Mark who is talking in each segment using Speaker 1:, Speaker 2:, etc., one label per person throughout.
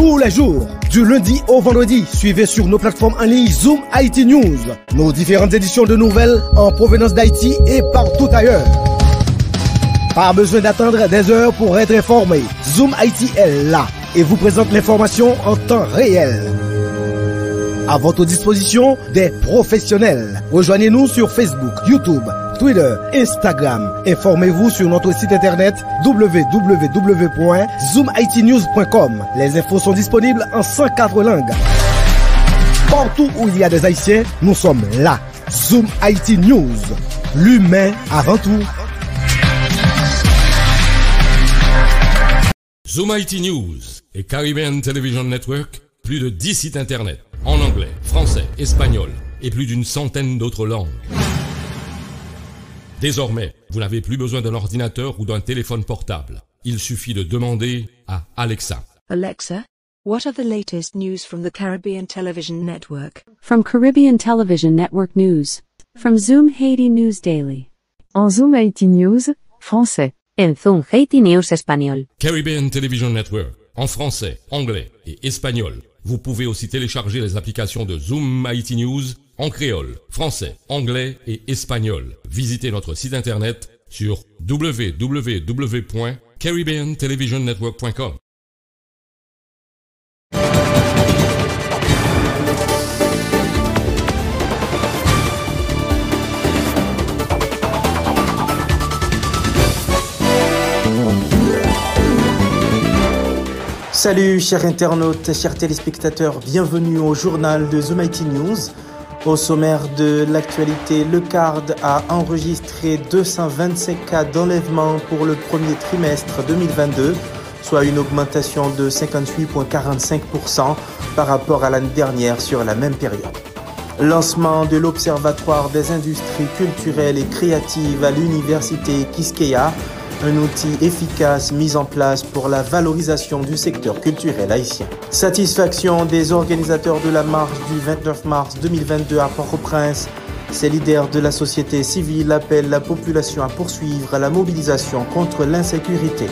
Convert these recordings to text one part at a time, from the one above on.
Speaker 1: tous les jours. Du lundi au vendredi, suivez sur nos plateformes en ligne Zoom Haïti News, nos différentes éditions de nouvelles en provenance d'Haïti et partout ailleurs. Pas besoin d'attendre des heures pour être informé. Zoom Haïti est là et vous présente l'information en temps réel. À votre disposition, des professionnels. Rejoignez-nous sur Facebook, YouTube, Twitter, Instagram. Informez-vous sur notre site internet www.zoomITnews.com. Les infos sont disponibles en 104 langues. Partout où il y a des Haïtiens, nous sommes là. Zoom IT News. L'humain avant tout.
Speaker 2: Zoom IT News et Caribbean Television Network, plus de 10 sites internet en anglais, français, espagnol et plus d'une centaine d'autres langues. Désormais, vous n'avez plus besoin d'un ordinateur ou d'un téléphone portable. Il suffit de demander à Alexa.
Speaker 3: Alexa, what are the latest news from the Caribbean Television Network?
Speaker 4: From Caribbean Television Network News. From Zoom Haiti News Daily.
Speaker 5: En Zoom Haiti News, français.
Speaker 6: En Zoom Haiti News espagnol.
Speaker 2: Caribbean Television Network, en français, anglais et espagnol. Vous pouvez aussi télécharger les applications de Zoom Haiti News en créole, français, anglais et espagnol. Visitez notre site internet sur www.caribbeantelevisionnetwork.com.
Speaker 7: Salut chers internautes, chers téléspectateurs, bienvenue au journal de Zoom IT News. Au sommaire de l'actualité, le CARD a enregistré 225 cas d'enlèvement pour le premier trimestre 2022, soit une augmentation de 58,45% par rapport à l'année dernière sur la même période. Lancement de l'Observatoire des industries culturelles et créatives à l'Université Kiskeya, un outil efficace mis en place pour la valorisation du secteur culturel haïtien. Satisfaction des organisateurs de la marche du 29 mars 2022 à Port-au-Prince. Ces leaders de la société civile appellent la population à poursuivre la mobilisation contre l'insécurité.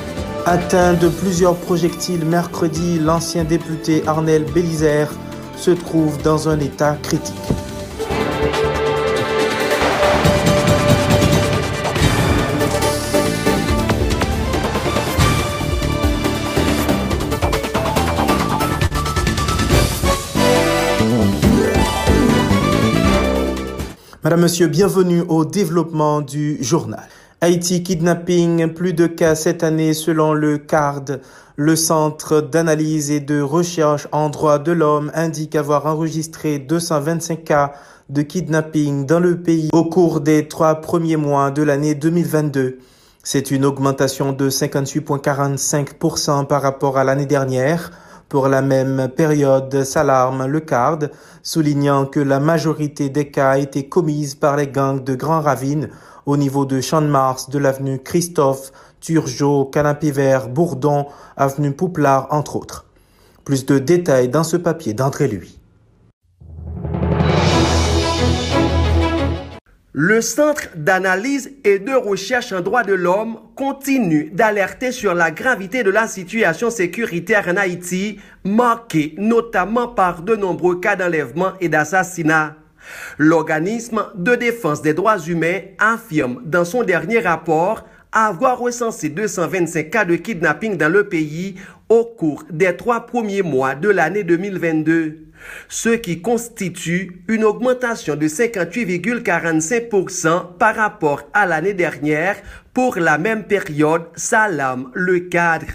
Speaker 7: Atteint de plusieurs projectiles mercredi, l'ancien député Arnel Bélisère se trouve dans un état critique. Madame, Monsieur, bienvenue au développement du journal. Haïti kidnapping, plus de cas cette année selon le CARD. Le Centre d'analyse et de recherche en droits de l'homme indique avoir enregistré 225 cas de kidnapping dans le pays au cours des trois premiers mois de l'année 2022. C'est une augmentation de 58,45% par rapport à l'année dernière. Pour la même période, s'alarme le CARD, soulignant que la majorité des cas a été commise par les gangs de Grand Ravine au niveau de Champ-de-Mars, de l'avenue Christophe, Turgeot, Canapé Vert, Bourdon, avenue Pouplard, entre autres. Plus de détails dans ce papier d'André Lui.
Speaker 8: Le Centre d'analyse et de recherche en droits de l'homme continue d'alerter sur la gravité de la situation sécuritaire en Haïti, marquée notamment par de nombreux cas d'enlèvement et d'assassinat. L'organisme de défense des droits humains affirme dans son dernier rapport avoir recensé 225 cas de kidnapping dans le pays au cours des trois premiers mois de l'année 2022 ce qui constitue une augmentation de 58,45% par rapport à l'année dernière pour la même période, Salam le cadre.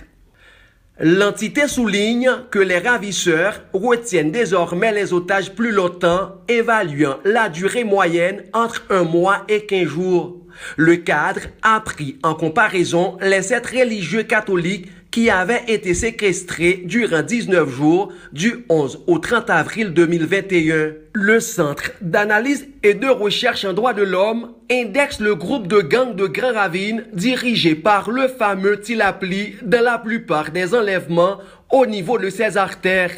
Speaker 8: L'entité souligne que les ravisseurs retiennent désormais les otages plus longtemps, évaluant la durée moyenne entre un mois et 15 jours. Le cadre a pris en comparaison les sept religieux catholiques qui avaient été séquestrés durant 19 jours du 11 au 30 avril 2021. Le Centre d'analyse et de recherche en droits de l'homme indexe le groupe de gangs de Grand Ravine dirigé par le fameux Tilapli dans la plupart des enlèvements au niveau de ses artères.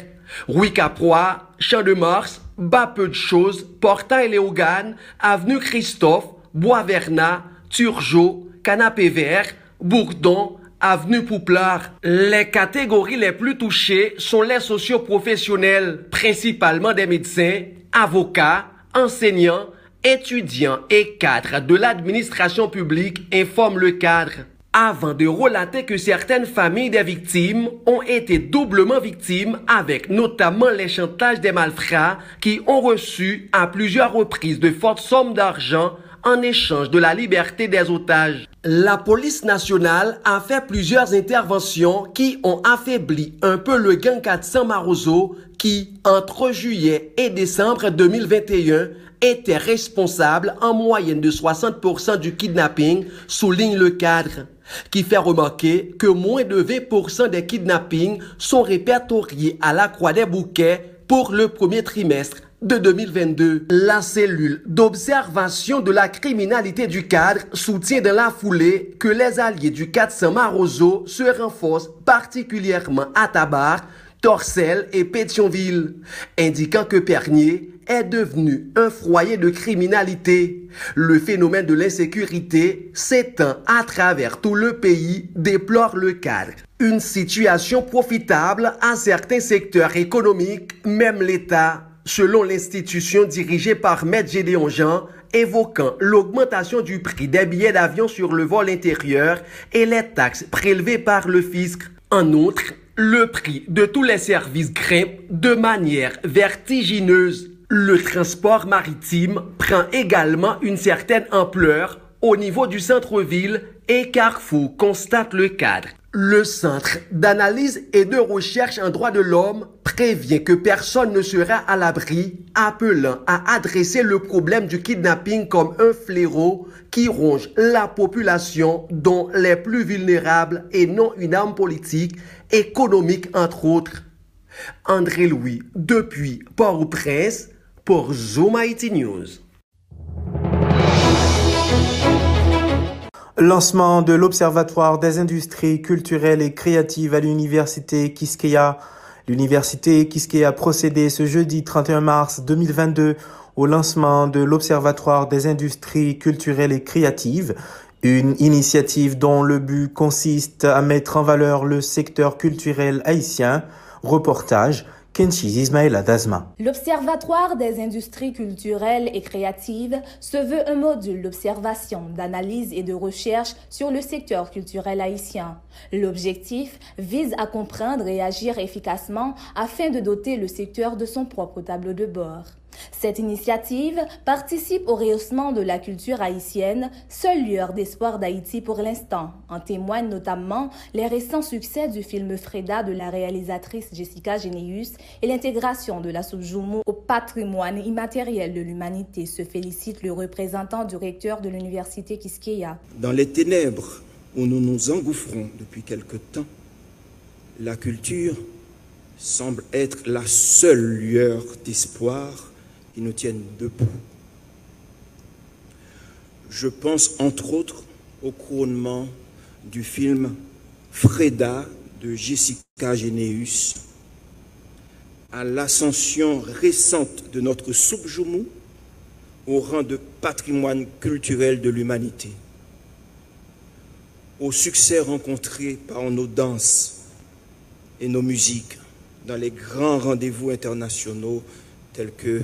Speaker 8: Caproie, Champ de Mars, Bas Peu de Choses, Portail Léogane, Avenue Christophe, Bois-Vernat, Turgeot, Canapé Vert, Bourdon, avenue Pouplar. Les catégories les plus touchées sont les socioprofessionnels, principalement des médecins, avocats, enseignants, étudiants et cadres de l'administration publique, informe le cadre avant de relater que certaines familles des victimes ont été doublement victimes avec notamment les chantages des malfrats qui ont reçu à plusieurs reprises de fortes sommes d'argent en échange de la liberté des otages. La police nationale a fait plusieurs interventions qui ont affaibli un peu le gang 400 Marozo qui, entre juillet et décembre 2021, était responsable en moyenne de 60% du kidnapping, souligne le cadre qui fait remarquer que moins de 20% des kidnappings sont répertoriés à la Croix des Bouquets pour le premier trimestre de 2022. La cellule d'observation de la criminalité du cadre soutient dans la foulée que les alliés du 400 Marozo se renforcent particulièrement à Tabar, Torcel et Pétionville, indiquant que Pernier est devenu un foyer de criminalité. Le phénomène de l'insécurité s'étend à travers tout le pays, déplore le cadre. Une situation profitable à certains secteurs économiques, même l'État, selon l'institution dirigée par Maître Gédéon Jean, évoquant l'augmentation du prix des billets d'avion sur le vol intérieur et les taxes prélevées par le fisc. En outre, le prix de tous les services grimpe de manière vertigineuse. Le transport maritime prend également une certaine ampleur au niveau du centre-ville et Carrefour constate le cadre. Le Centre d'analyse et de recherche en droits de l'homme prévient que personne ne sera à l'abri, appelant à adresser le problème du kidnapping comme un fléau qui ronge la population, dont les plus vulnérables et non une arme politique, économique entre autres. André Louis, depuis Port-au-Prince, pour Zoom IT News.
Speaker 7: Lancement de l'Observatoire des industries culturelles et créatives à l'Université Kiskeya. L'Université Kiskeya a procédé ce jeudi 31 mars 2022 au lancement de l'Observatoire des industries culturelles et créatives, une initiative dont le but consiste à mettre en valeur le secteur culturel haïtien. Reportage
Speaker 9: L'Observatoire des industries culturelles et créatives se veut un module d'observation, d'analyse et de recherche sur le secteur culturel haïtien. L'objectif vise à comprendre et agir efficacement afin de doter le secteur de son propre tableau de bord. Cette initiative participe au rehaussement de la culture haïtienne, seule lueur d'espoir d'Haïti pour l'instant. En témoignent notamment les récents succès du film Freda de la réalisatrice Jessica Généus et l'intégration de la Subjumu au patrimoine immatériel de l'humanité, se félicite le représentant du recteur de l'université Kiskeya.
Speaker 10: Dans les ténèbres où nous nous engouffrons depuis quelque temps, la culture semble être la seule lueur d'espoir qui nous tiennent debout. Je pense entre autres au couronnement du film Freda de Jessica Généus, à l'ascension récente de notre Subjumu au rang de patrimoine culturel de l'humanité, au succès rencontré par nos danses et nos musiques dans les grands rendez-vous internationaux tels que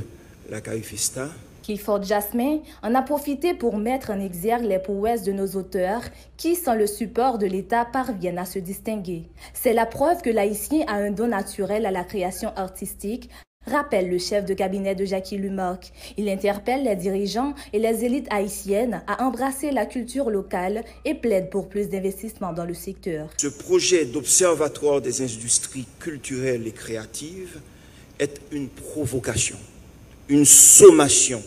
Speaker 10: la Carifesta.
Speaker 9: Clifford Jasmin en a profité pour mettre en exergue les prouesses de nos auteurs qui, sans le support de l'État, parviennent à se distinguer. C'est la preuve que l'haïtien a un don naturel à la création artistique, rappelle le chef de cabinet de Jackie Lumarc. Il interpelle les dirigeants et les élites haïtiennes à embrasser la culture locale et plaide pour plus d'investissements dans le secteur.
Speaker 10: Ce projet d'observatoire des industries culturelles et créatives est une provocation une sommation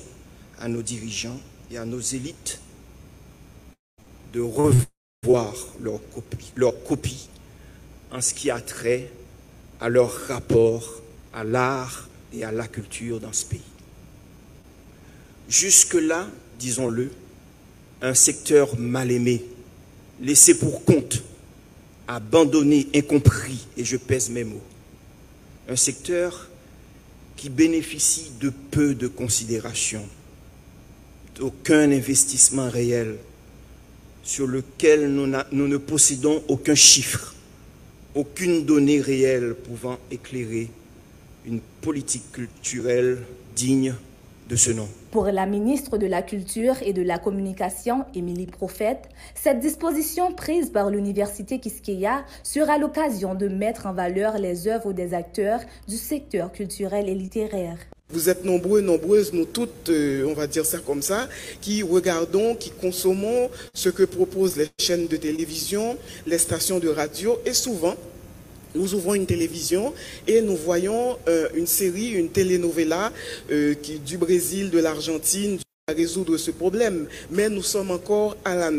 Speaker 10: à nos dirigeants et à nos élites de revoir leur copie, leur en ce qui a trait à leur rapport à l'art et à la culture dans ce pays. Jusque-là, disons-le, un secteur mal aimé, laissé pour compte, abandonné, incompris, et je pèse mes mots. Un secteur qui bénéficient de peu de considération, d'aucun investissement réel sur lequel nous, nous ne possédons aucun chiffre, aucune donnée réelle pouvant éclairer une politique culturelle digne de ce nom.
Speaker 9: Pour la ministre de la Culture et de la Communication, Émilie Prophète, cette disposition prise par l'Université Kiskeya sera l'occasion de mettre en valeur les œuvres des acteurs du secteur culturel et littéraire.
Speaker 11: Vous êtes nombreux, nombreuses, nous toutes, euh, on va dire ça comme ça, qui regardons, qui consommons ce que proposent les chaînes de télévision, les stations de radio, et souvent, nous ouvrons une télévision et nous voyons euh, une série, une telenovela euh, du Brésil, de l'Argentine, à résoudre ce problème, mais nous sommes encore à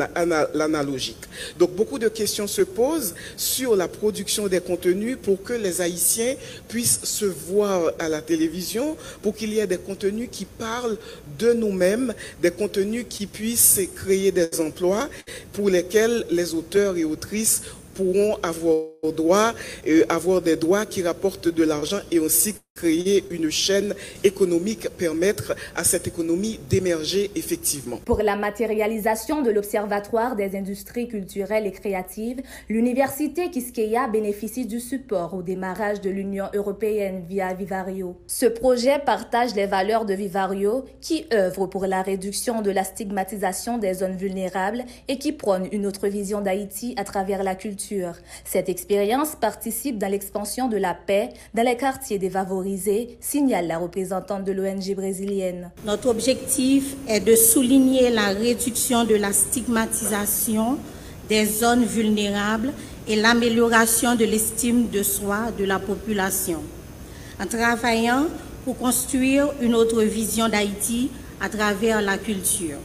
Speaker 11: l'analogique. Donc beaucoup de questions se posent sur la production des contenus pour que les Haïtiens puissent se voir à la télévision, pour qu'il y ait des contenus qui parlent de nous-mêmes, des contenus qui puissent créer des emplois pour lesquels les auteurs et autrices pourront avoir droit, euh, avoir des droits qui rapportent de l'argent et aussi créer une chaîne économique, permettre à cette économie d'émerger effectivement.
Speaker 9: Pour la matérialisation de l'Observatoire des industries culturelles et créatives, l'Université Kiskeya bénéficie du support au démarrage de l'Union européenne via Vivario. Ce projet partage les valeurs de Vivario qui œuvre pour la réduction de la stigmatisation des zones vulnérables et qui prône une autre vision d'Haïti à travers la culture. Cette expérience participe dans l'expansion de la paix dans les quartiers défavorisés signale la représentante de l'ONG brésilienne.
Speaker 12: Notre objectif est de souligner la réduction de la stigmatisation des zones vulnérables et l'amélioration de l'estime de soi de la population, en travaillant pour construire une autre vision d'Haïti à travers la culture.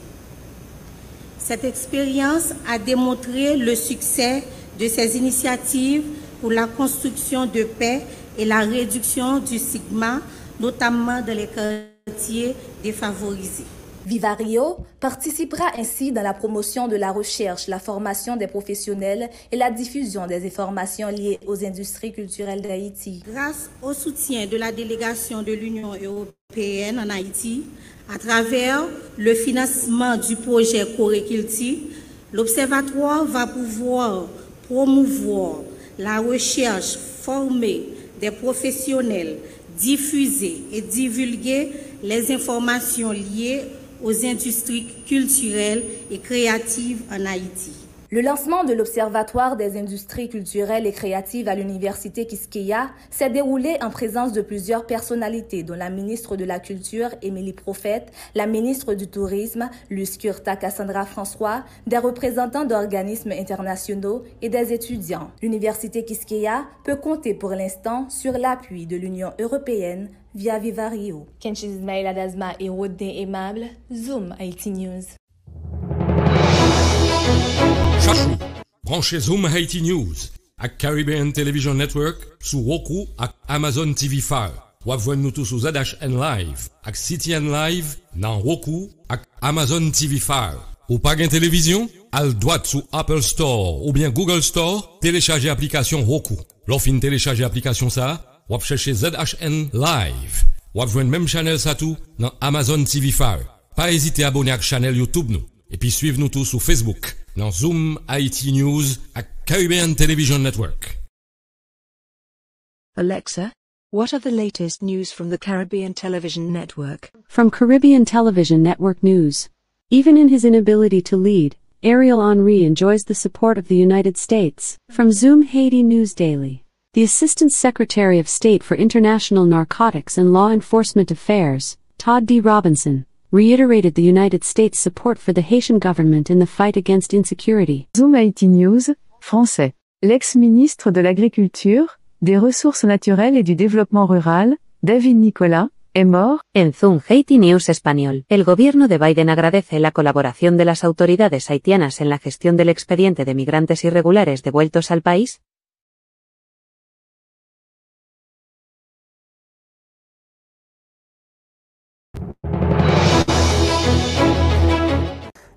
Speaker 12: Cette expérience a démontré le succès de ces initiatives pour la construction de paix et la réduction du stigma, notamment dans les quartiers défavorisés.
Speaker 9: Vivario participera ainsi dans la promotion de la recherche, la formation des professionnels et la diffusion des informations liées aux industries culturelles d'Haïti.
Speaker 12: Grâce au soutien de la délégation de l'Union européenne en Haïti, à travers le financement du projet Coréquilti, l'Observatoire va pouvoir promouvoir la recherche formée des professionnels, diffuser et divulguer les informations liées aux industries culturelles et créatives en Haïti.
Speaker 9: Le lancement de l'Observatoire des industries culturelles et créatives à l'Université Kiskeya s'est déroulé en présence de plusieurs personnalités, dont la ministre de la Culture, Émilie Prophète, la ministre du Tourisme, Luce Curta Cassandra François, des représentants d'organismes internationaux et des étudiants. L'Université Kiskeya peut compter pour l'instant sur l'appui de l'Union européenne via Vivario. Kenchis Adazma et Aimable, Zoom IT News.
Speaker 2: Branchez Zoom Haiti News ak Caribbean Television Network sou Roku ak Amazon TV Fire. Wap nous tous sou ZHN Live ak CTN Live nan Roku ak Amazon TV Fire. Ou pa gen télévision? Al droite sou Apple Store ou bien Google Store, téléchargez application Roku. Lors fin télécharger application ça, wap chercher ZHN Live. Wap jwenn même channel sa tout dans Amazon TV Fire. Pas hésiter à abonner à channel YouTube nous. Et puis suivez-nous tous sur Facebook dans Zoom IT News à Caribbean Television Network.
Speaker 3: Alexa, what are the latest news from the Caribbean Television Network?
Speaker 4: From Caribbean Television Network News. Even in his inability to lead, Ariel Henry enjoys the support of the United States. From Zoom Haiti News Daily. The Assistant Secretary of State for International Narcotics and Law Enforcement Affairs, Todd D. Robinson, reiterated the United States' support for the Haitian government in the fight against insecurity.
Speaker 5: Zoom IT News, français. L'ex-ministre de l'Agriculture, des Ressources naturelles et du Développement rural, David Nicolas, est mort.
Speaker 6: En Zoom Haiti News español, el gobierno de Biden agradece la colaboración de las autoridades haitianas en la gestión del expediente de migrantes irregulares devueltos al país,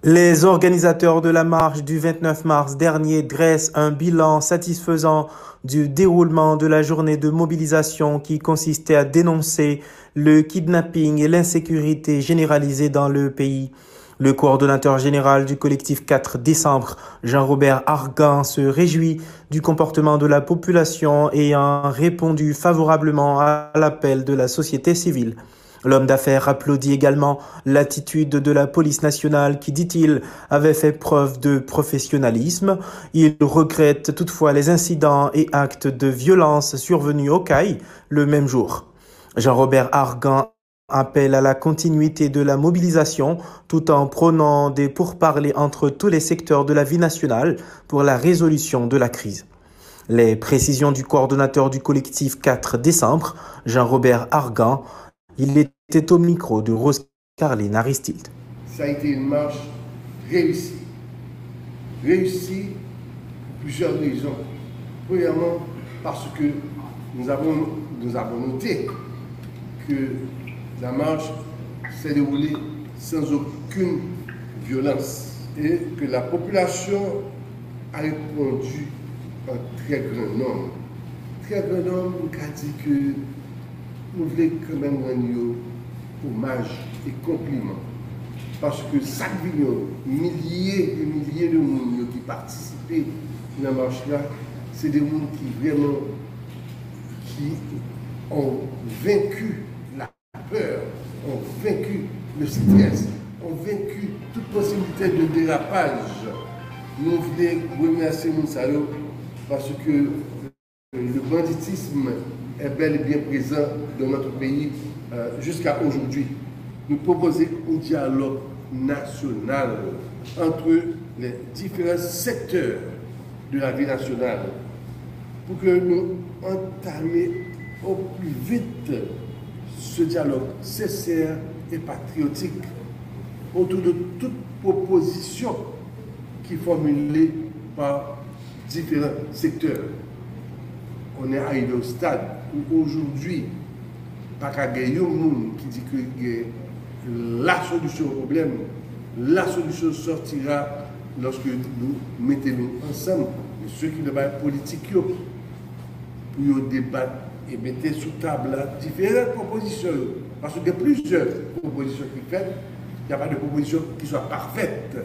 Speaker 7: Les organisateurs de la marche du 29 mars dernier dressent un bilan satisfaisant du déroulement de la journée de mobilisation qui consistait à dénoncer le kidnapping et l'insécurité généralisée dans le pays. Le coordonnateur général du collectif 4 décembre, Jean-Robert Argan, se réjouit du comportement de la population ayant répondu favorablement à l'appel de la société civile. L'homme d'affaires applaudit également l'attitude de la police nationale qui, dit-il, avait fait preuve de professionnalisme. Il regrette toutefois les incidents et actes de violence survenus au CAI le même jour. Jean-Robert Argan appelle à la continuité de la mobilisation tout en prônant des pourparlers entre tous les secteurs de la vie nationale pour la résolution de la crise. Les précisions du coordonnateur du collectif 4 décembre, Jean-Robert Argan, il était au micro de Rose Carline Aristide.
Speaker 13: Ça a été une marche réussie. Réussie pour plusieurs raisons. Premièrement, parce que nous avons, nous avons noté que la marche s'est déroulée sans aucune violence et que la population a répondu en très grand nombre. Très grand nombre qui a dit que nous voulons quand même rendre hommage et compliment. Parce que chaque milliers et milliers de monde qui participaient à la marche-là, c'est des gens qui vraiment qui ont vaincu peur, ont vaincu le stress, ont vaincu toute possibilité de dérapage. Nous voulons remercier Moussalo parce que le banditisme est bel et bien présent dans notre pays euh, jusqu'à aujourd'hui. Nous proposons un dialogue national entre les différents secteurs de la vie nationale pour que nous entamions au plus vite ce dialogue sincère et patriotique autour de toute proposition qui est formulée par différents secteurs. On est arrivé au stade où aujourd'hui, pas qu'à monde qui dit que la solution au problème, la solution sortira lorsque nous mettons ensemble, ceux qui ne pas politique, pour débattre et mettez sous table différentes propositions. Parce qu'il y a plusieurs propositions qui faites. Il n'y a pas de proposition qui soit parfaite.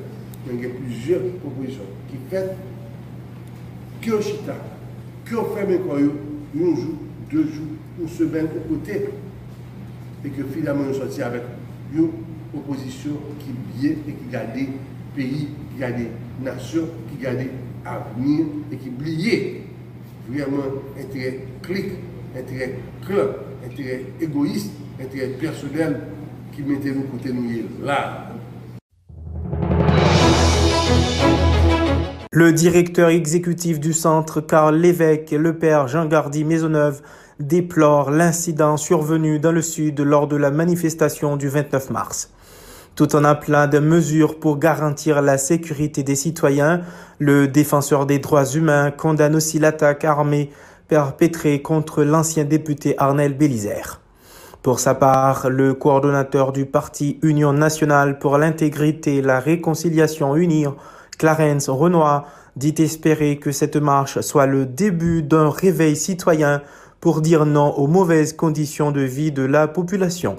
Speaker 13: Il y a plusieurs propositions qui faites. Que on chita, que on fait un jour, deux jours, une semaine au côté. Et que finalement on sortit avec une opposition qui bien et qui garde pays, qui garde nation, qui garde avenir et qui oubliait vraiment intérêt clic intérêt club, intérêt égoïste, intérêt personnel qui mettait nous côté nous là.
Speaker 7: Le directeur exécutif du centre, Karl Lévesque, le père Jean-Gardy Maisonneuve, déplore l'incident survenu dans le sud lors de la manifestation du 29 mars. Tout en appelant de mesures pour garantir la sécurité des citoyens, le défenseur des droits humains condamne aussi l'attaque armée perpétré contre l'ancien député Arnel Bélisère. Pour sa part, le coordonnateur du parti Union nationale pour l'intégrité et la réconciliation unir, Clarence Renoir, dit espérer que cette marche soit le début d'un réveil citoyen pour dire non aux mauvaises conditions de vie de la population.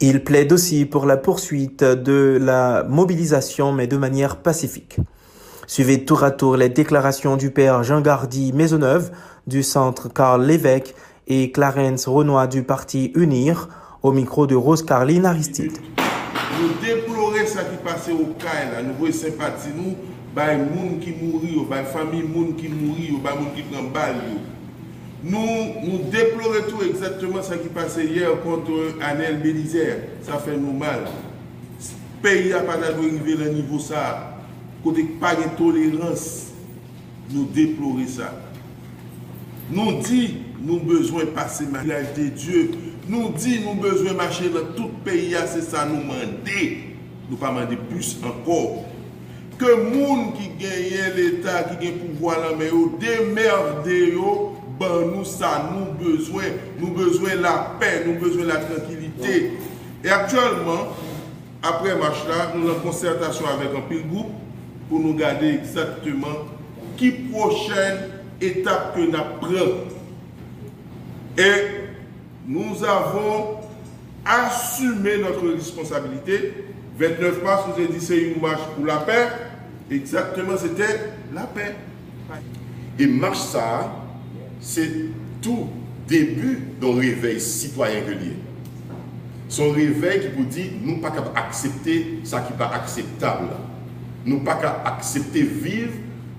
Speaker 7: Il plaide aussi pour la poursuite de la mobilisation, mais de manière pacifique. Suivez tour à tour les déclarations du père Jean Gardy Maisonneuve, du centre Karl Lévesque et Clarence Renoir du parti Unir au micro de Rose Carline Aristide.
Speaker 13: Nous déplorons ce qui passe au CAI, nous voyons sympathie, nous, les gens qui mourent, les familles qui mourent, les gens qui prennent balle. Nous, nous déplorons tout exactement ce qui passé hier contre Anel Bélisère. Ça fait nous mal. Le pays n'a pas arrivé à niveau ça. Côté pas de tolérance, nous déplorons ça. Nous dit nous besoin de passer mariage de Dieu. Nous dit nous besoin de marcher dans tout le pays. C'est ça nous demander. Nous pas demander plus encore. Que les gens qui gagnent l'État, qui gagnent le pouvoir, mais démerdez, ben nous ça, nous besoin, nous besoin la paix, nous besoin la tranquillité. Et actuellement, après marche là, nous en concertation avec un pile groupe pour nous garder exactement qui prochaine étape que nous prenons. Et nous avons assumé notre responsabilité
Speaker 14: 29 mars, vous avez dit c'est une marche pour la paix. Exactement, c'était la paix. Et marche ça, c'est tout début d'un réveil citoyen que lié. Son réveil qui vous dit, nous pas accepter ça qui n'est pas acceptable. Nous pas accepter vivre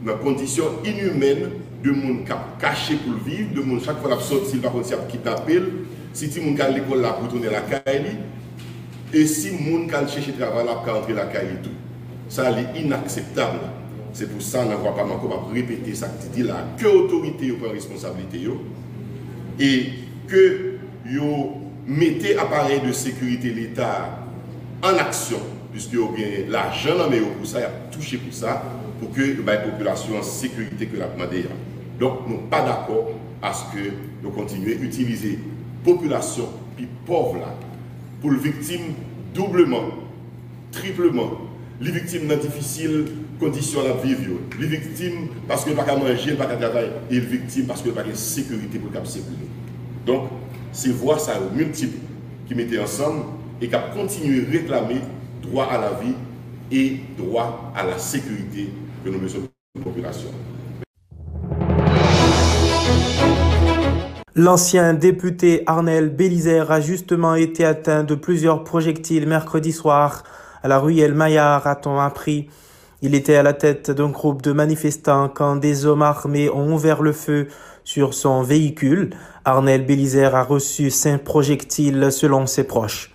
Speaker 14: dans des conditions inhumaines de monde caché pour vivre, de monde chaque fois qu'il sorti, il va quitter si tu monde à l'école là pour tourner la caille et si monde qui chercher travail là pour entrer la caille tout. Ça est inacceptable. C'est pour ça qu'on ne voit pas encore répéter ça que dit là que l'autorité prend responsabilité et que yo mettez appareil de sécurité l'État en action puisque vous avez l'argent pour ça, il a touché pour ça pour que la population en sécurité que la demandé. Donc, nous sommes pas d'accord à ce que nous continuions à utiliser la population puis pauvre là pour les victimes doublement, triplement, les victimes dans difficiles conditions à vivre, les victimes parce que pas qu'à manger, pas qu'à travailler, et les victimes parce que pas de sécurité pour le sécurité. Donc, c'est voir ça multiples qui mettaient ensemble et qui a continué à réclamer droit à la vie et droit à la sécurité que nous mettons la
Speaker 7: L'ancien député Arnel Bélisère a justement été atteint de plusieurs projectiles mercredi soir à la ruelle Maillard, a-t-on appris. Il était à la tête d'un groupe de manifestants quand des hommes armés ont ouvert le feu sur son véhicule. Arnel Bélisère a reçu cinq projectiles selon ses proches.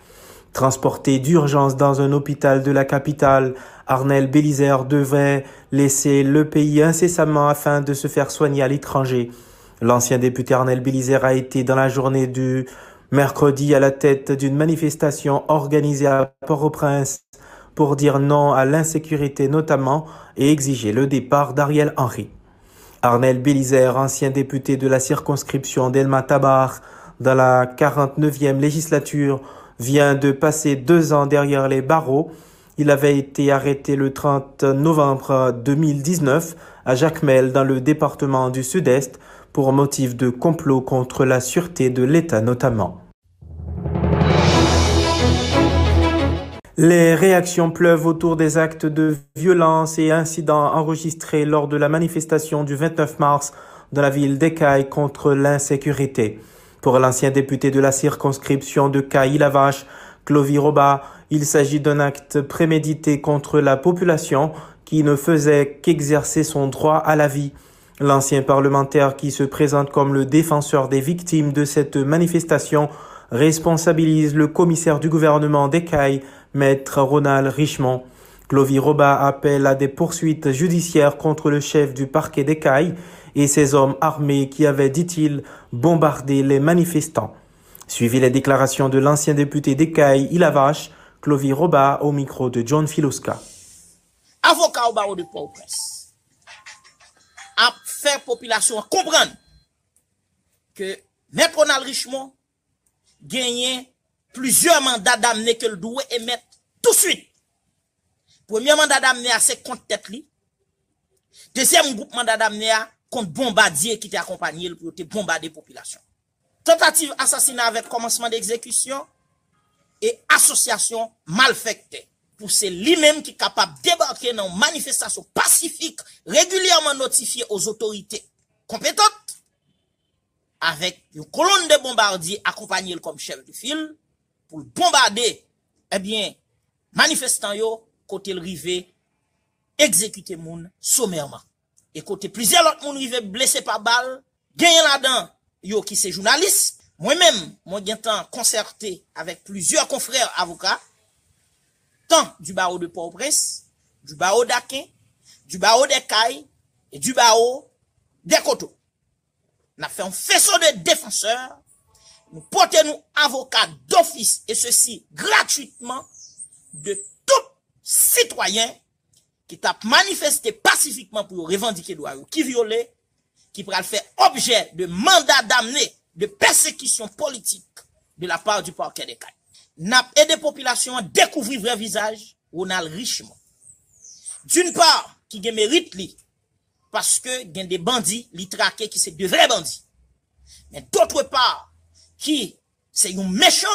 Speaker 7: Transporté d'urgence dans un hôpital de la capitale, Arnel Bélisère devrait laisser le pays incessamment afin de se faire soigner à l'étranger. L'ancien député Arnel Bélisère a été dans la journée du mercredi à la tête d'une manifestation organisée à Port-au-Prince pour dire non à l'insécurité notamment et exiger le départ d'Ariel Henry. Arnel Bélisère, ancien député de la circonscription d'Elma Tabar dans la 49e législature, vient de passer deux ans derrière les barreaux. Il avait été arrêté le 30 novembre 2019 à Jacmel dans le département du Sud-Est pour motif de complot contre la sûreté de l'État notamment. Les réactions pleuvent autour des actes de violence et incidents enregistrés lors de la manifestation du 29 mars dans la ville d'Ecaille contre l'insécurité. Pour l'ancien député de la circonscription de Caille-Lavache, Clovis Roba, il s'agit d'un acte prémédité contre la population qui ne faisait qu'exercer son droit à la vie. L'ancien parlementaire qui se présente comme le défenseur des victimes de cette manifestation responsabilise le commissaire du gouvernement d'Ecaille, maître Ronald Richemont. Clovis Roba appelle à des poursuites judiciaires contre le chef du parquet d'Ecaille et ses hommes armés qui avaient, dit-il, bombardé les manifestants. Suivi les déclarations de l'ancien député d'Ecaille, Ilavache, Clovis Roba au micro de John Filoska.
Speaker 15: Avocat au barreau de faire population comprendre que M. Ronald Richemont gagne plusieurs mandats d'amener que le doit émettre tout de suite. Premier mandat d'amener à ses comptes tête Deuxième groupe mandat d'amener à contre bombardier qui t'a accompagné pour te bombarder population. Tentative assassinat avec commencement d'exécution et association malfectée pour c'est lui-même qui est capable de débarquer dans une manifestation pacifique régulièrement notifiée aux autorités compétentes avec une colonne de bombardiers accompagnée comme chef de file pour bombarder, eh bien, manifestants yo, côté le rivé, exécuter moun sommairement. Et côté plusieurs autres moun rivé blessés par balle, gagné là-dedans, yo qui c'est journaliste. Moi-même, moi, j'ai temps concerté avec plusieurs confrères avocats, tant du barreau de Port-au-Prince, du barreau d'Aquin, du barreau des Cailles et du barreau des Coteaux. On a fait un faisceau de défenseurs, nous portons nous avocats d'office et ceci gratuitement de tout citoyen qui t'a manifesté pacifiquement pour revendiquer droit qui violait, qui pourra faire objet de mandat d'amener de persécution politique de la part du parquet des Cailles n'a aidé la population à découvrir vrai visage Ronald richement. D'une part, qui a mérite li, parce que y a des bandits, li qui c'est de vrais bandits. Mais d'autre part, qui c'est un méchant,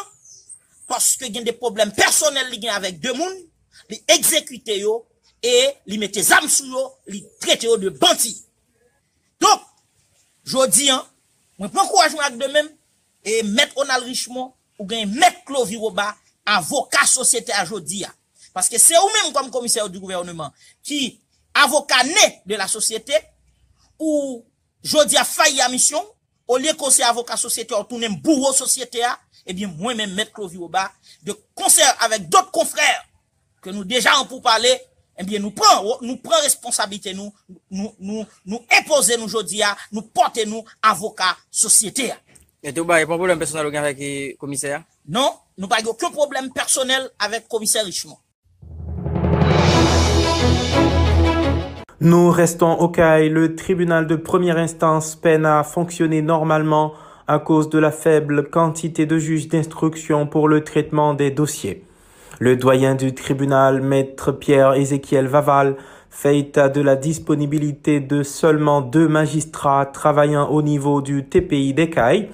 Speaker 15: parce que y a des problèmes personnels li avec deux moun, li ekzekute yo, e li mette zam sou yo, li trete yo de banti. Donk, jodi an, mwen pren kouajman ak de men, e met Onal Richemont, ou gen met Clovis Roba, avoka sosyete a jodi an. Paske se ou men kom komiser du gouvernement, ki avoka ne de la sosyete, ou jodi a fayi a misyon, ou liye konser avoka sosyete, ou tounen bourou sosyete a, ebyen mwen men met Clovis Roba, de konser avek dot konfrer, ke nou deja an pou pale, ebyen nou pren responsabilite nou, nou epose nou jodi a, nou pote nou avoka sosyete a.
Speaker 16: Ete ou ba, e pon problem personel ou gen vek komiser?
Speaker 15: Non, nou pa yon kon problem personel avek komiser Richemont.
Speaker 7: Nous restons au CAI. Le tribunal de première instance peine à fonctionner normalement à cause de la faible quantité de juges d'instruction pour le traitement des dossiers. Le doyen du tribunal, maître Pierre-Ézéchiel Vaval, fait état de la disponibilité de seulement deux magistrats travaillant au niveau du TPI d'Ecaille.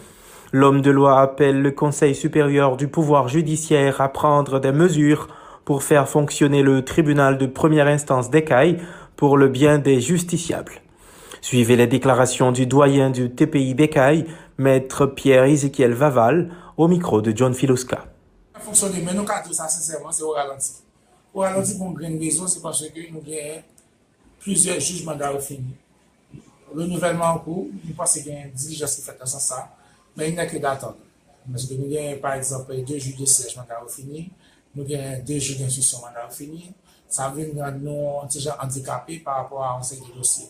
Speaker 7: L'homme de loi appelle le Conseil supérieur du pouvoir judiciaire à prendre des mesures pour faire fonctionner le tribunal de première instance d'Ecaille pour le bien des justiciables. Suivez les déclarations du doyen du TPI d'Ecaille, maître Pierre-Ézéchiel Vaval, au micro de John Filoska.
Speaker 17: Fonctionner, mais nous, tout ça, sincèrement, c'est au ralenti. Au ralenti, pour une raison, c'est parce que nous avons plusieurs jugements d'arrêt finis. Le renouvellement en cours, nous pensons qu'il y a une diligence qui fait dans ce men yon akè datan. Mèche nou gen, par exemple, 2 ju de sej mandat ou fini, nou gen 2 ju d'instruction mandat ou fini, sa ven nou antijan handikapè par rapport a ansek de dosye.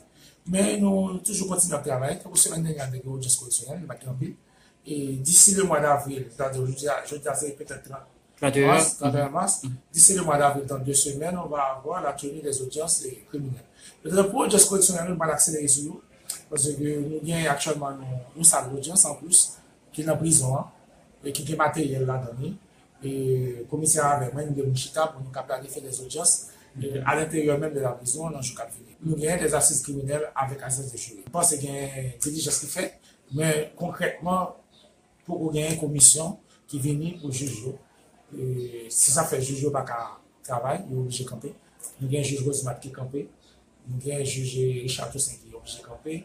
Speaker 17: Men nou toujou kontinu ap travay, kakou semen den gande gwo jes kondisyonen, nou baki anpil, e disi le mwa d'avril, dade ou joudi azè petè 30, 31 mars, d'ici le mois d'avril, dans deux semaines, on va avoir la tenue des audiences criminelles. Le pour juste conditionnel, on va l'accélérer sur nous, parce que nous avons actuellement nos salles d'audience en plus, ki nan prizon an, e ki gen materyel la dani, e komisyen avè mwen nou de mouchita pou nou ka planife des audyans e a l'interior men de la prizon nan jou kap vini. Nou gen des asis kriminel avèk asis de juri. Pan se gen dilijans ki fè, men konkretman pou ou gen komisyon ki vini pou jujou. E se sa fè jujou baka travay, yo obje kampe. Nou gen jujou Rosemary ki kampe, nou gen jujou Richard Toussaint ki obje kampe,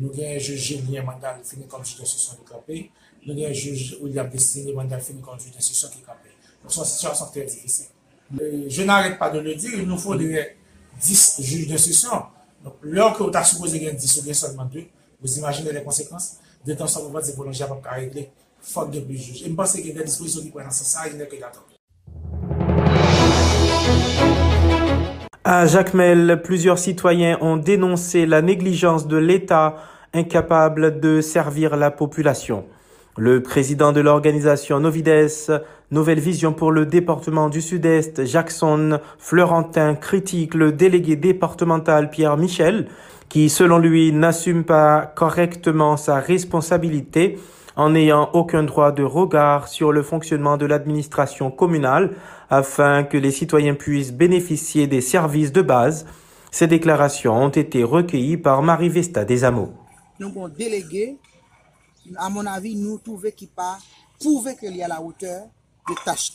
Speaker 17: nou gen juj jenye mandal fini konjou desisyon ki kapè, nou gen juj ou li ap desini mandal fini konjou desisyon ki kapè. Donc son situasyon trè difisè. Euh, je n'arrête pas de le dire, il nous faut des 10 juges d'instruction. Donc, lorsque vous avez supposé gagner 10 ou bien seulement 2, vous imaginez les conséquences. De temps en temps, vous va se prolonger à peu près à régler faute de plus juges. Et je pense que des dispositions qui prennent en ce sens, il n'est que d'attendre.
Speaker 7: À Jacmel, plusieurs citoyens ont dénoncé la négligence de l'État incapable de servir la population. Le président de l'organisation Novides, Nouvelle Vision pour le département du Sud-Est, Jackson Fleurentin, critique le délégué départemental Pierre Michel, qui selon lui n'assume pas correctement sa responsabilité en n'ayant aucun droit de regard sur le fonctionnement de l'administration communale afin que les citoyens puissent bénéficier des services de base. Ces déclarations ont été recueillies par Marie Vesta Desamo.
Speaker 18: Nous avons délégué, à mon avis, nous trouvons qu'il pas prouver qu'il y a la hauteur de tâche.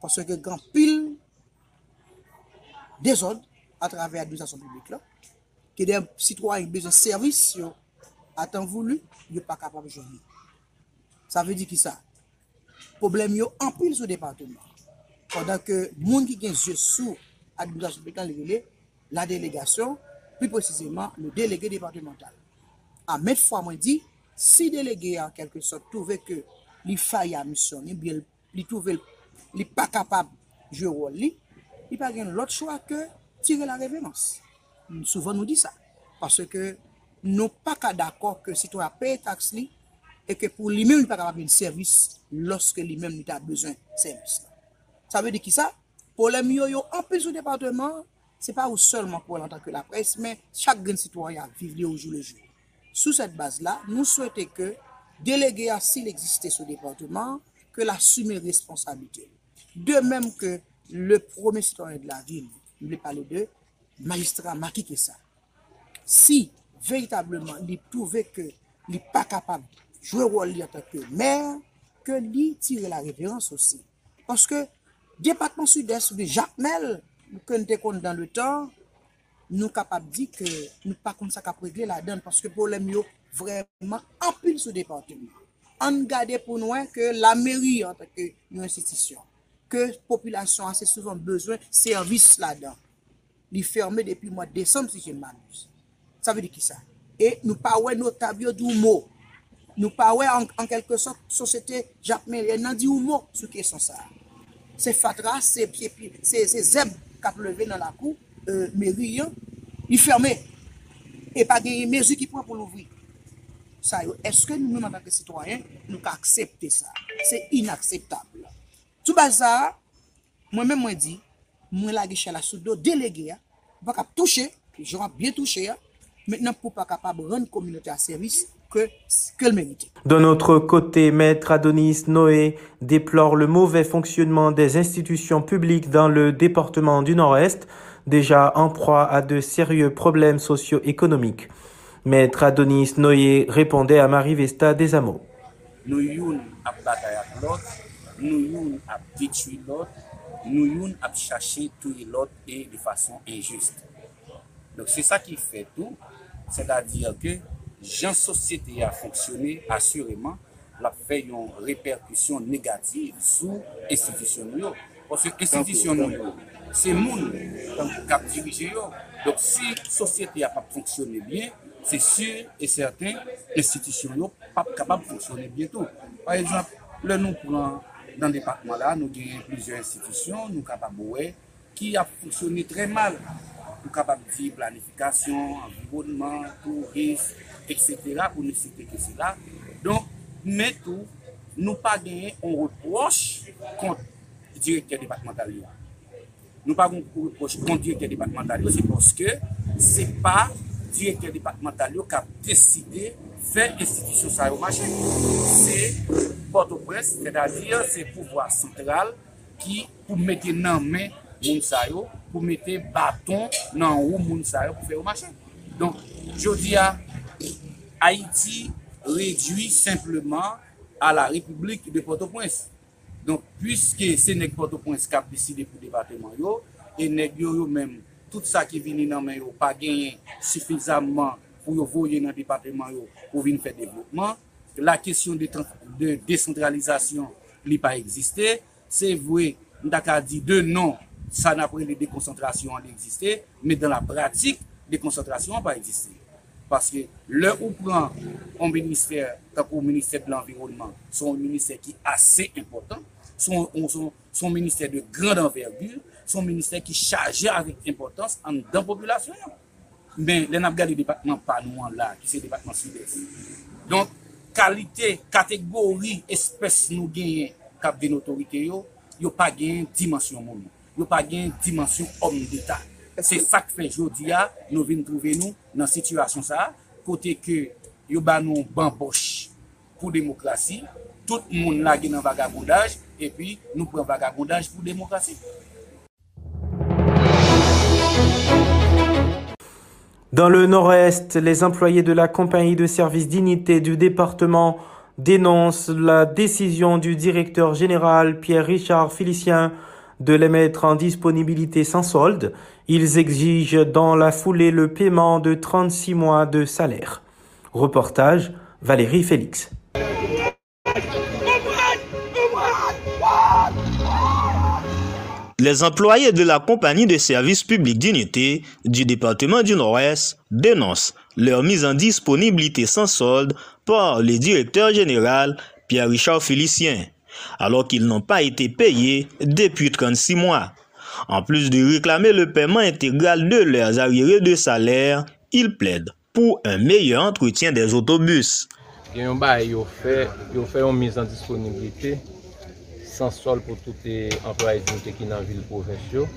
Speaker 18: Parce que grand pile désordre à travers l'administration publique là, que des citoyens ont besoin de services à temps voulu, ils ne sont pas capables de jouer. Ça veut dire que ça, problème yo en pile sur le département. Kodan ke moun ki gen zye sou administrasyon pekan lirele, la delegasyon, pi precizeman, le delege departemental. A met fwa mwen di, si delege a kelke sot touve ke li fay a misyon, li, li touve li pa kapab jero li, li pa gen lot chwa ke tire la revenans. Souvan nou di sa. Pase ke nou pa ka d'akor ke sitwa peye taks li, e ke pou li men li pa kapab yon servis loske li men li ta bezon servis la. Sa ve di ki sa? Polem yo yo anpil sou departement, se pa ou solman pou an tanke la pres, men chak gen sitwoyan viv li yo jou le jou. Sou set baz la, nou souwete ke delege a sil eksiste sou departement, ke la sume responsabilite. De menm ke le prome sitwoyan de la vil, nou le pale de, magistra maki ke sa. Si, veytableman, li pouve ke li pa kapab jwe rol li an tanke mer, ke li tire la reverans osi. Paske, Depatman sud-est de Jacmel, nou kon te kon dan le tan, nou kapap di ke nou pa kon sa kap regle la dan, paske problem yo vreman apil sou departement. An gade pou nouen ke la meri an teke yon institisyon, ke populasyon ase souvan bezwen servis la dan. Li ferme depi mwa desem si jen manous. Sa ve di ki sa? E nou pa we nou tabyo di ou mou. Nou pa we an kelke sot sosete Jacmel, en nan di ou mou sou kesyon sa a. se fatra, se piepi, se, se zeb kap leve nan la kou, euh, meri yon, yi ferme, e pa genye mezi ki pwa pou louvri. Sa yo, eske nou nou nan tanke sitwayen, nou ka aksepte sa. Se inakseptable. Tou baza, mwen men mwen di, mwen la geche la soudo delege ya, bak ap touche, joran bien touche ya, mennen pou pa kapab rende kominote a servis, que, que le mérite.
Speaker 7: De notre côté, Maître Adonis Noé déplore le mauvais fonctionnement des institutions publiques dans le département du Nord-Est, déjà en proie à de sérieux problèmes socio-économiques. Maître Adonis Noé répondait à Marie Vesta Desamo.
Speaker 19: Nous youn à bataille avec l'autre, nous youn à détruire l'autre, nous youn à chercher tout l'autre et de façon injuste. Donc c'est ça qui fait tout. C'est-à-dire que jan sosyete a fonksyonne, asyreman, la fè yon reperkusyon negatif sou estitisyon yo. Pwosye estitisyon yo, se moun kap dirije yo. Dok si sosyete a pa fonksyonne bien, se sur et certain, estitisyon yo pa kapab fonksyonne bietou. Par exemple, le nou pran dan depakman la, nou genye plizye estitisyon, nou kapab ouwe, ki a fonksyonne tre mal. pou kapab di planifikasyon, environnement, tourisme, etc. pou ne site ke se la. Don, men tou, nou pa genye on reproche kont direkter departemental yo. Nou pa genye an reproche kont direkter departemental yo, se poske se pa direkter departemental yo kap deside fè institisyon sa yo machin. Se Port-au-Presse, se da dir, se pouvoi sentral ki pou mette nan men moun sa yo, pou mette baton nan ou moun sa yo pou fè yo machin. Don, jodi a, Haïti réduit simplement à la République de Port-au-Prince. Donc, puisque c'est nèg Port-au-Prince qui a décidé pour le département, yo, et nèg yo, yo même, tout ça qui vient dans main yo, pas gagné suffisamment pour yo voyer dans le département yo, pour venir faire développement. La question de, de décentralisation n'est pas existé. C'est vrai, nous avons dit deux noms, ça n'a pas de déconcentration en existé, mais dans la pratique, déconcentration n'a pas existé. Paske lè ou pran an minister, tak ou minister de l'environnement, son minister ki ase important, son, son, son minister de grande envergure, son minister ki chaje avik importans an dan populasyon. Men, lè nap gade depatman panouan la, ki se depatman sud-est. Donk, kalite, kategori, espès nou genyen kap den otorite yo, yo pa genyen dimensyon moun. Yo pa genyen dimensyon om d'Etat. Se sak fe jodi ya, nou vin trouve nou nan situasyon sa, kote ke yo ban nou bambosh pou demokrasi, tout moun la gen nan vagabondaj, epi nou pren vagabondaj pou demokrasi.
Speaker 7: Dans le nord-est, les employés de la compagnie de service dignité du département dénoncent la décision du directeur général Pierre-Richard Félicien de les mettre en disponibilité sans solde. Ils exigent dans la foulée le paiement de 36 mois de salaire. Reportage Valérie Félix.
Speaker 20: Les employés de la compagnie de services publics d'unité du département du Nord-Est dénoncent leur mise en disponibilité sans solde par le directeur général Pierre-Richard Félicien alors qu'ils n'ont pas été payés depuis 36 mois. En plus de réclamer le paiement intégral de leurs arriérés de salaire, ils plaident pour un meilleur entretien des autobus.
Speaker 21: Yon ba yo fè, yo fè yon miz an disponibilite, san sol pou tout employe zinite ki nan vil provensyo.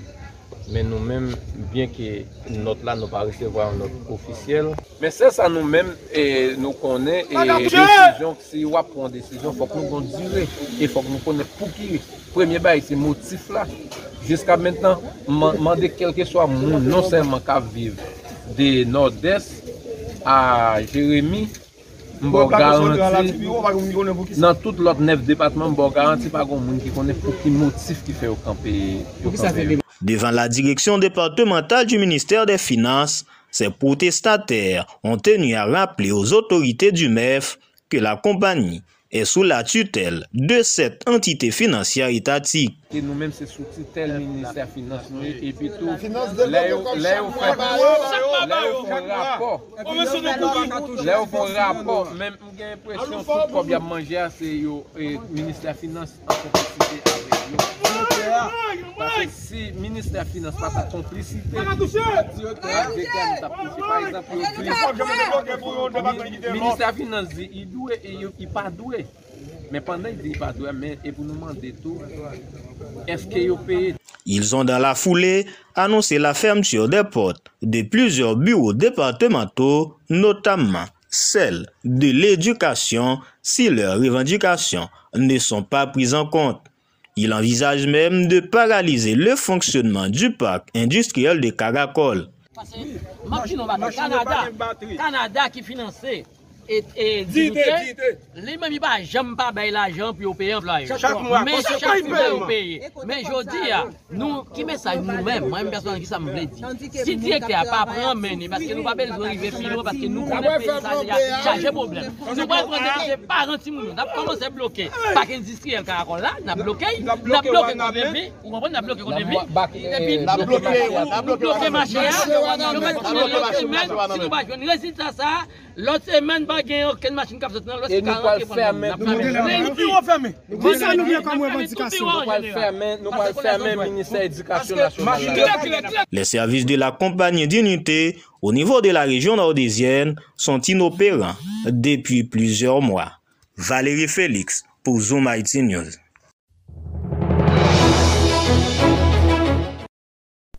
Speaker 21: men nou men, bien ki not la nou pa resevo an not ofisyel, men se sa nou men, e, nou konen, e desisyon, si wap pon desisyon, fok nou kon dire, e fok nou konen pou ki, premye bay, se motif la, jiska mentan, mande kelke swa moun, non seman ka vive, de Nord-Est, a Jeremie, Mbo garanti, nan tout lot nef depatman, mbo garanti pa goun moun ki konen pou ki motif ki fe yo kampe.
Speaker 20: Devant la direction départementale du ministère des Finances, ces protestataires ont tenu à rappeler aux autorités du MEF que la compagnie est sous la tutelle de cette entité financière étatique.
Speaker 21: Nou menm se sou titel minister finance nou e pi tou le ou fon rapor le ou fon rapor menm gen presyon tout ya manje a se yo minister finance an komplicite yo parce si minister finance pa ta komplicite minister finance di i dwe yo ki pa dwe men pandan di pa dwe men e pou nou mande tou
Speaker 20: Ils ont dans la foulée annoncé la fermeture des portes de plusieurs bureaux départementaux, notamment celles de l'éducation, si leurs revendications ne sont pas prises en compte. Il envisage même de paralyser le fonctionnement du parc industriel de Caracol.
Speaker 22: Canada qui finançait Li men mi ba jem pa bay la jen pou yo peye employe Men chak mwen yo peye Men jodi ya Nou ki mesaj nou men Mwen mwen personan ki sa mwen ble di Si direkte a pa pran meni Paske nou pa bel zo rive filon Paske nou konen peye sa deya Chache problem Nou pa pran deya se paranti moun Nap koman se bloke Pak industri el karakon la Nap bloke Nap bloke kon debi Ou mwen nap bloke kon debi Nap bloke Nap bloke mache ya Si
Speaker 21: nou pa jwen resita sa Lot semen pa ministère éducation nationale.
Speaker 20: les services de la compagnie d'unité au niveau de la région nordésienne sont inopérants depuis plusieurs mois. Valérie Félix pour Zoom IT News.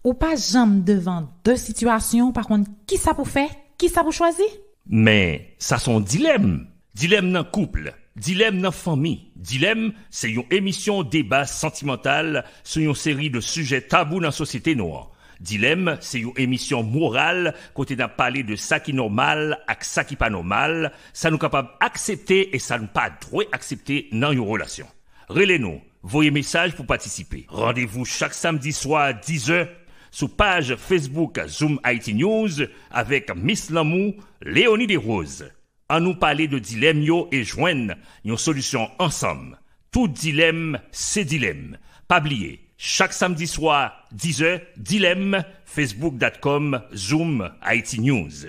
Speaker 23: Ou pas jamais devant deux situations, par contre, qui ça pour faire? Qui ça pour choisir?
Speaker 24: Mais ça son dilemme. Dilemme nan couple, dilemme nan famille. Dilemme, c'est une émission débat sentimental sur une série de sujets tabous dans la société noire. Dilemme, c'est une émission morale côté d'un parler de ça qui normal ak ça qui pas normal, ça nous capable accepter et ça nous pas droit accepter dans une relation. Relez-nous, voyez message pour participer. Rendez-vous chaque samedi soir à 10h sous page Facebook Zoom IT News avec Miss Lamou, Léonie Desroses. À nous parler de dilemme yo et joindre une solution ensemble. Tout dilemme, c'est dilemme. Pas oublier, chaque samedi soir, 10h, dilemme, facebook.com, Zoom IT News.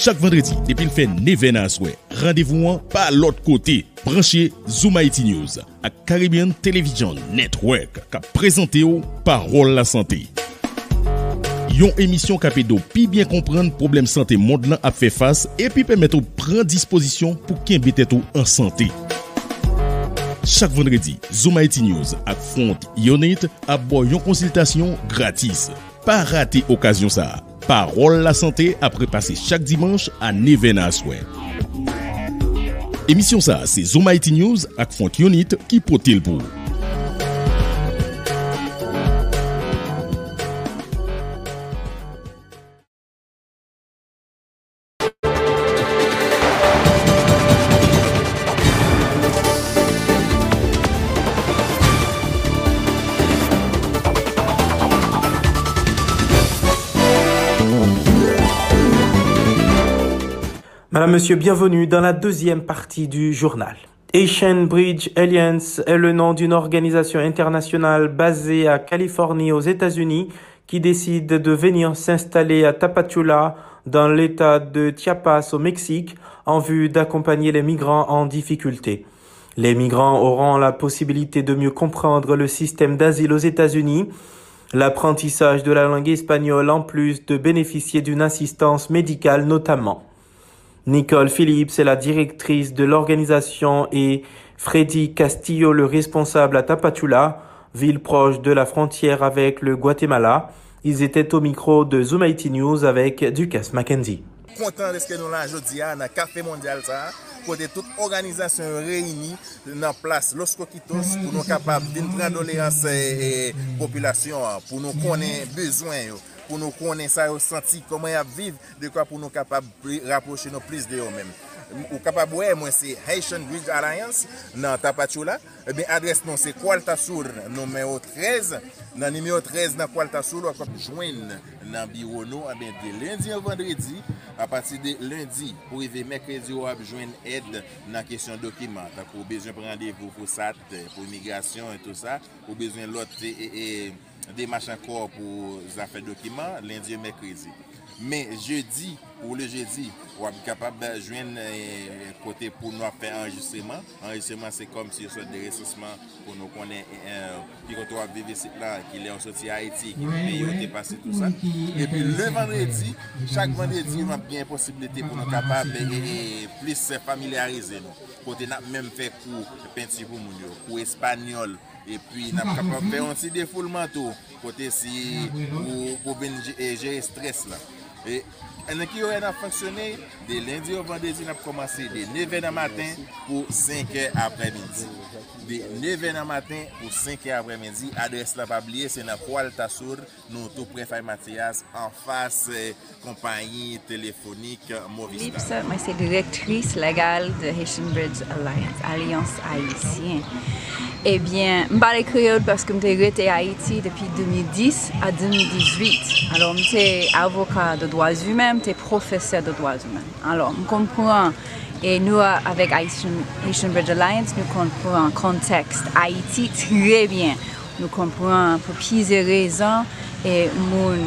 Speaker 25: Chak vendredi, depil fè neve nan aswe, randevou an pa l'ot kote. Branche Zoumaiti News ak Caribbean Television Network ka prezante yo Parol la Santé. Yon emisyon kapedo pi bien komprenn problem sante mond lan ap fè fass epi pemet ou pren disposisyon pou ken betet ou an sante. Chak vendredi, Zoumaiti News ak Font Yonit ap bo yon konsiltasyon gratis. Pa rate okasyon sa a. Parole la santé après passer chaque dimanche à Nevena Souhait. Émission ça, c'est Zoom IT News avec Font Unit qui porte le pour.
Speaker 7: Monsieur, bienvenue dans la deuxième partie du journal. Asian Bridge Alliance est le nom d'une organisation internationale basée à Californie aux États-Unis qui décide de venir s'installer à Tapachula dans l'état de Chiapas au Mexique en vue d'accompagner les migrants en difficulté. Les migrants auront la possibilité de mieux comprendre le système d'asile aux États-Unis, l'apprentissage de la langue espagnole en plus de bénéficier d'une assistance médicale notamment. Nicole Phillips est la directrice de l'organisation et Freddy Castillo le responsable à Tapachula, ville proche de la frontière avec le Guatemala. Ils étaient au micro de Zoom IT News avec Dukas Mackenzie.
Speaker 26: Content de ce que nous là aujourd'hui dans le Café Mondial ça, côté toute organisation réunie dans place Los Coquitos pour nous capables de prendre doléances et population pour nous connaître besoin pou nou konen sa yo santi, koman ya viv, de kwa pou nou kapab rapproche nou plis de yo men. Ou kapab wè mwen se Haitian Bridge Alliance nan tapachou la, ebe eh adres nou se Kualtasour nomeo 13, nan nimeo 13 nan Kualtasour wakop jwen nan biro nou, eh ebe de lendi an vendredi, A pati de lundi, pou eve mekredi ou apjwen ed nan kesyon dokiman. Tak ou bezwen prendevou pou sat, pou imigrasyon et tout sa. Ou bezwen lot e... e, e démarche encore pour affaires documents lundi et mercredi. Mais jeudi, pour le jeudi, on est capable de joindre euh, côté pour nous faire enregistrement. Enregistrement, c'est comme si on des ressourcements pour nous connaître qui retourne à vivre ici, là, qui est sorti à Haïti, qui est pays, passé tout ça. Et puis le vendredi, chaque vendredi, on a bien possibilité pour nous capable de plus familiariser nous. Côté, on a même fait cours peinture pour nous, cours espagnol. E pi nap kapap fè an ti defoulement tou, kote si pou, pou ben jere stres la. E Anan ki yo en a fonksyonè, de lendi yo vandezi nap komanse de 9 nan matin pou 5 apre midi. De 9 nan matin pou 5 apre midi, adres la pabliye se nan Koual Tassour, nou tou prefay Matias, an fas eh, kompanyi telefonik Movistar.
Speaker 27: Lipsa, mwen se direktris legal de Haitian Bridge Alliance, Alliance Haitien. Ebyen, eh mbale kreol paske mte rete Haiti depi 2010 a 2018. Alors mte avoka de doaz humen, mte profeseur de doaz humen. Alors, m konpouan, e nou avèk Haitian Bridge Alliance, nou konpouan kontekst Haiti trebyen. Nou konpouan pou pize rezon, e moun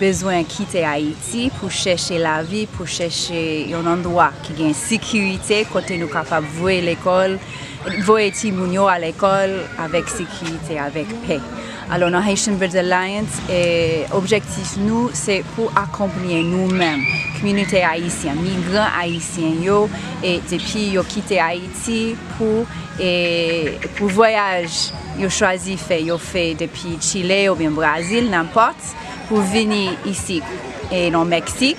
Speaker 27: bezwen kite Haiti pou chèche la vi, pou chèche yon an doa ki gen sikirite kote nou kapap vwe l'ekol, voye ti moun yo al ekol avek sekirite, avek Alon nan Haitian Bridge Alliance, objektif nou se pou akomplye nou men, komunite Haitien, migran Haitien yo, e depi yo kite Haiti pou voyaj yo chwazi fe, yo fe depi Chile ou bien Brazil, nanpot, pou vini isi nan Meksik,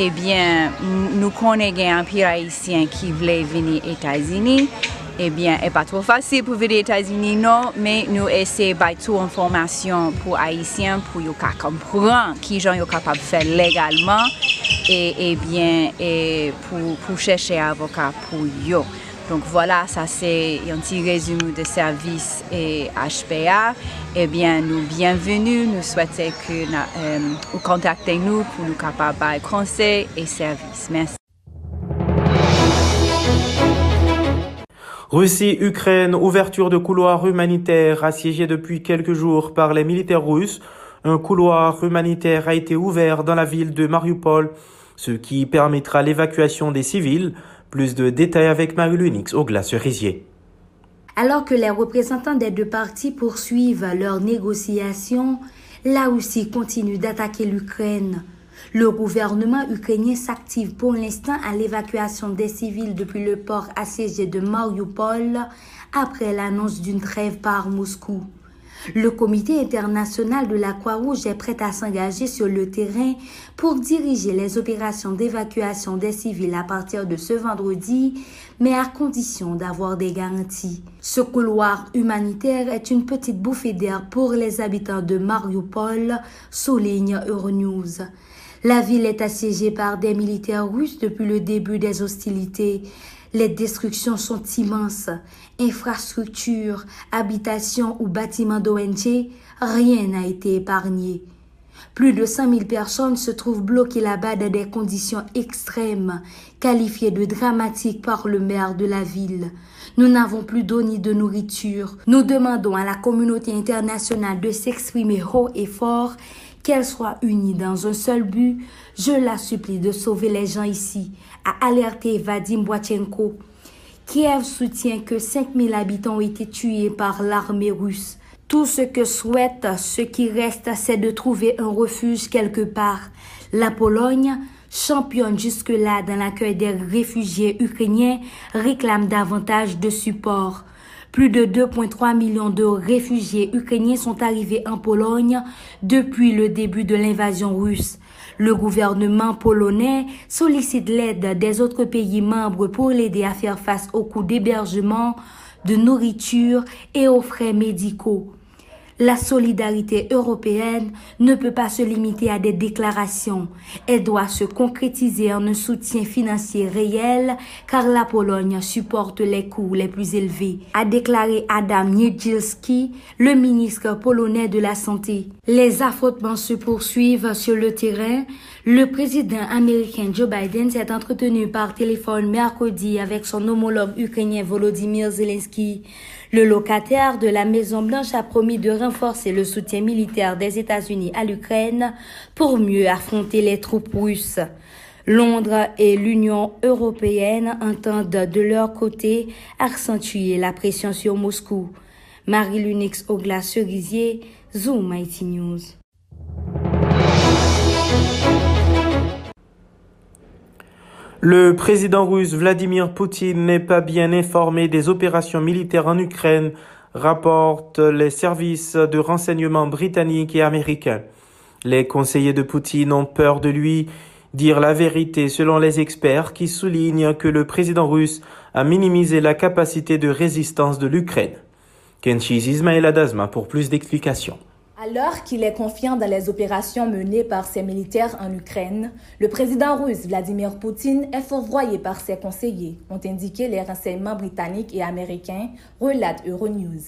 Speaker 27: ebyen nou konen gen anpir Haitien ki vle vini Etazini, ebyen, e pa tro fase pou vide Etasini nou, men nou ese bay tou informasyon pou Haitien pou yo ka kompran ki jan yo kapab fè legalman, e, ebyen, e pou, pou chèche avoka pou yo. Donk wala, voilà, sa se yon ti rezume de servis e HPA. Ebyen nou bienvenu, nou swete ke euh, ou kontakte nou pou nou kapabay konsey e servis. Mersi.
Speaker 7: Russie-Ukraine, ouverture de couloir humanitaire assiégé depuis quelques jours par les militaires russes. Un couloir humanitaire a été ouvert dans la ville de Mariupol, ce qui permettra l'évacuation des civils. Plus de détails avec Marie-Lunix au glace cerisier.
Speaker 28: Alors que les représentants des deux parties poursuivent leurs négociations, la Russie continue d'attaquer l'Ukraine. Le gouvernement ukrainien s'active pour l'instant à l'évacuation des civils depuis le port assiégé de Mariupol après l'annonce d'une trêve par Moscou. Le comité international de la Croix-Rouge est prêt à s'engager sur le terrain pour diriger les opérations d'évacuation des civils à partir de ce vendredi, mais à condition d'avoir des garanties. Ce couloir humanitaire est une petite bouffée d'air pour les habitants de Mariupol, souligne Euronews. La ville est assiégée par des militaires russes depuis le début des hostilités. Les destructions sont immenses. Infrastructures, habitations ou bâtiments d'ONG, rien n'a été épargné. Plus de 100 000 personnes se trouvent bloquées là-bas dans des conditions extrêmes, qualifiées de dramatiques par le maire de la ville. Nous n'avons plus d'eau ni de nourriture. Nous demandons à la communauté internationale de s'exprimer haut et fort qu'elle soit unie dans un seul but, je la supplie de sauver les gens ici, a alerté Vadim Boichenko. Kiev soutient que 5000 habitants ont été tués par l'armée russe. Tout ce que souhaite ce qui reste, c'est de trouver un refuge quelque part. La Pologne, championne jusque-là dans l'accueil des réfugiés ukrainiens, réclame davantage de support. Plus de 2,3 millions de réfugiés ukrainiens sont arrivés en Pologne depuis le début de l'invasion russe. Le gouvernement polonais sollicite l'aide des autres pays membres pour l'aider à faire face aux coûts d'hébergement, de nourriture et aux frais médicaux. La solidarité européenne ne peut pas se limiter à des déclarations. Elle doit se concrétiser en un soutien financier réel car la Pologne supporte les coûts les plus élevés, a déclaré Adam Niedzielski, le ministre polonais de la Santé. Les affrontements se poursuivent sur le terrain. Le président américain Joe Biden s'est entretenu par téléphone mercredi avec son homologue ukrainien Volodymyr Zelensky. Le locataire de la Maison-Blanche a promis de renforcer le soutien militaire des États-Unis à l'Ukraine pour mieux affronter les troupes russes. Londres et l'Union européenne entendent de leur côté accentuer la pression sur Moscou. Marie-Lunix Ogla-Cerisier, Zoom IT News.
Speaker 7: Le président russe Vladimir Poutine n'est pas bien informé des opérations militaires en Ukraine, rapportent les services de renseignement britanniques et américains. Les conseillers de Poutine ont peur de lui dire la vérité selon les experts qui soulignent que le président russe a minimisé la capacité de résistance de l'Ukraine. Kenchis Ismail pour plus d'explications.
Speaker 9: Alors qu'il est confiant dans les opérations menées par ses militaires en Ukraine, le président russe Vladimir Poutine est fourvoyé par ses conseillers, ont indiqué les renseignements britanniques et américains, relate Euronews.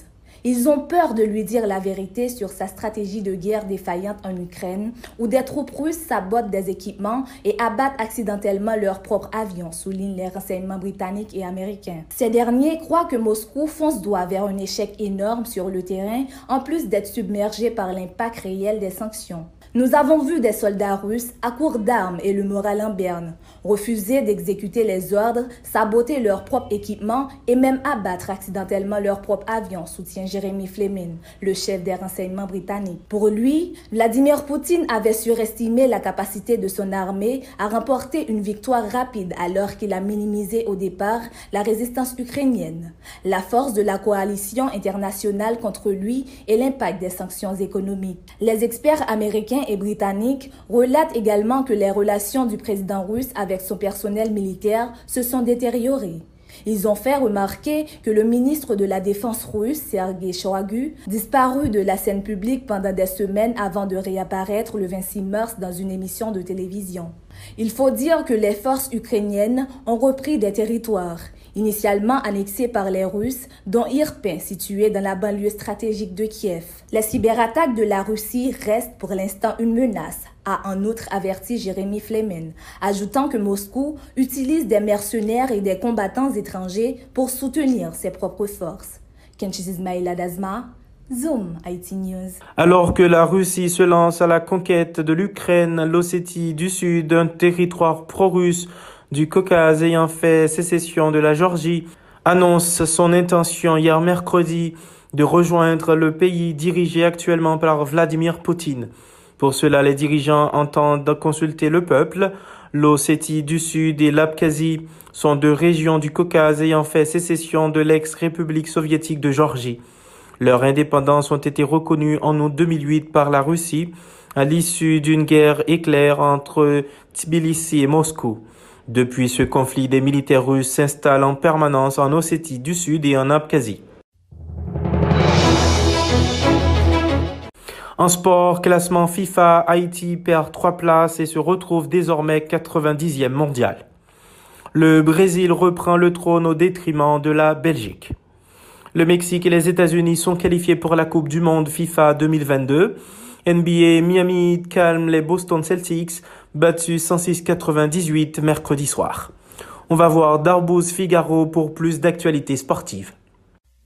Speaker 9: Ils ont peur de lui dire la vérité sur sa stratégie de guerre défaillante en Ukraine, où des troupes russes sabotent des équipements et abattent accidentellement leurs propres avions, soulignent les renseignements britanniques et américains. Ces derniers croient que Moscou fonce droit vers un échec énorme sur le terrain, en plus d'être submergé par l'impact réel des sanctions. Nous avons vu des soldats russes à court d'armes et le moral en berne, refuser d'exécuter les ordres, saboter leur propre équipement et même abattre accidentellement leur propre avion, soutient Jérémy Fleming, le chef des renseignements britanniques. Pour lui, Vladimir Poutine avait surestimé la capacité de son armée à remporter une victoire rapide alors qu'il a minimisé au départ la résistance ukrainienne, la force de la coalition internationale contre lui et l'impact des sanctions économiques. Les experts américains et britanniques relatent également que les relations du président russe avec son personnel militaire se sont détériorées. Ils ont fait remarquer que le ministre de la Défense russe, Sergei Shoigu, disparu de la scène publique pendant des semaines avant de réapparaître le 26 mars dans une émission de télévision. Il faut dire que les forces ukrainiennes ont repris des territoires initialement annexé par les Russes, dont Irpin, situé dans la banlieue stratégique de Kiev. Les cyberattaques de la Russie restent pour l'instant une menace, a en outre averti Jérémy Flemin, ajoutant que Moscou utilise des mercenaires et des combattants étrangers pour soutenir ses propres forces. Kenchis Ismail Adazma, Zoom IT News.
Speaker 7: Alors que la Russie se lance à la conquête de l'Ukraine, l'Ossétie du Sud, un territoire pro-russe, du Caucase ayant fait sécession de la Géorgie annonce son intention hier mercredi de rejoindre le pays dirigé actuellement par Vladimir Poutine. Pour cela, les dirigeants entendent consulter le peuple. L'Ossétie du Sud et l'Abkhazie sont deux régions du Caucase ayant fait sécession de l'ex-république soviétique de Géorgie. Leur indépendance ont été reconnues en août 2008 par la Russie à l'issue d'une guerre éclair entre Tbilissi et Moscou. Depuis ce conflit, des militaires russes s'installent en permanence en Ossétie du Sud et en Abkhazie. En sport, classement FIFA, Haïti perd 3 places et se retrouve désormais 90e mondial. Le Brésil reprend le trône au détriment de la Belgique. Le Mexique et les États-Unis sont qualifiés pour la Coupe du Monde FIFA 2022. NBA Miami calme les Boston Celtics battu 106-98 mercredi soir. On va voir Darbouz Figaro pour plus d'actualités sportives.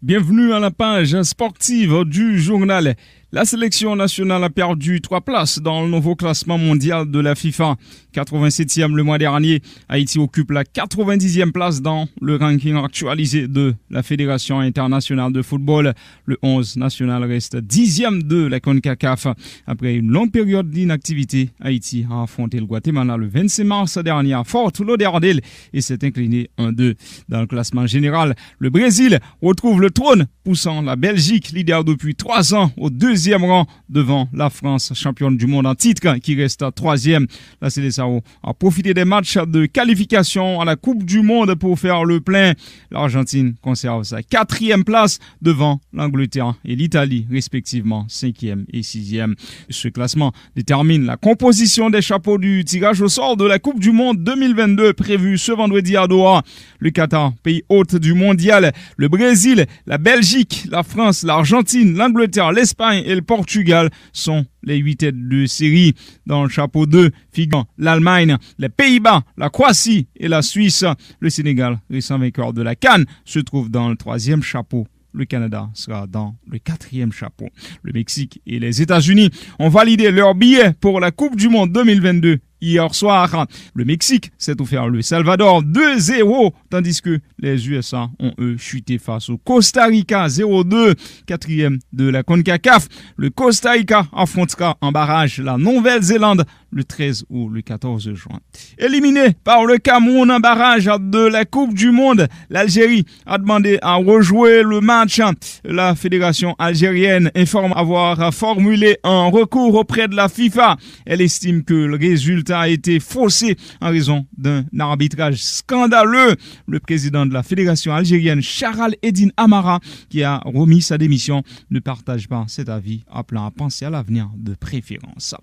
Speaker 29: Bienvenue à la page sportive du journal. La sélection nationale a perdu trois places dans le nouveau classement mondial de la FIFA. 87e le mois dernier, Haïti occupe la 90e place dans le ranking actualisé de la Fédération internationale de football. Le 11 national reste 10e de la CONCACAF. Après une longue période d'inactivité, Haïti a affronté le Guatemala le 26 mars dernier à Fort Lauderdale et s'est incliné 1-2. Dans le classement général, le Brésil retrouve le trône, poussant la Belgique, leader depuis trois ans, au deuxième deuxième rang devant la France, championne du monde en titre, qui reste troisième. La Célessao a profité des matchs de qualification à la Coupe du Monde pour faire le plein. L'Argentine conserve sa quatrième place devant l'Angleterre et l'Italie, respectivement cinquième et sixième. Ce classement détermine la composition des chapeaux du tirage au sort de la Coupe du Monde 2022 prévue ce vendredi à Doha. Le Qatar, pays hôte du mondial, le Brésil, la Belgique, la France, l'Argentine, l'Angleterre, l'Espagne et le Portugal sont les huit têtes de série. Dans le chapeau 2 figurent l'Allemagne, les Pays-Bas, la Croatie et la Suisse. Le Sénégal, récent vainqueur de la Cannes, se trouve dans le troisième chapeau le Canada sera dans le quatrième chapeau. Le Mexique et les États-Unis ont validé leur billet pour la Coupe du Monde 2022 hier soir. Le Mexique s'est offert le Salvador 2-0, tandis que les USA ont eux chuté face au Costa Rica 0-2, quatrième de la CONCACAF. Le Costa Rica affrontera en barrage la Nouvelle-Zélande le 13 ou le 14 juin. Éliminé par le Cameroun en barrage de la Coupe du Monde, l'Algérie a demandé à rejouer le match. La fédération algérienne informe avoir formulé un recours auprès de la FIFA. Elle estime que le résultat a été faussé en raison d'un arbitrage scandaleux. Le président de la fédération algérienne, Charal Edine Amara, qui a remis sa démission, ne partage pas cet avis, appelant à penser à l'avenir de préférence.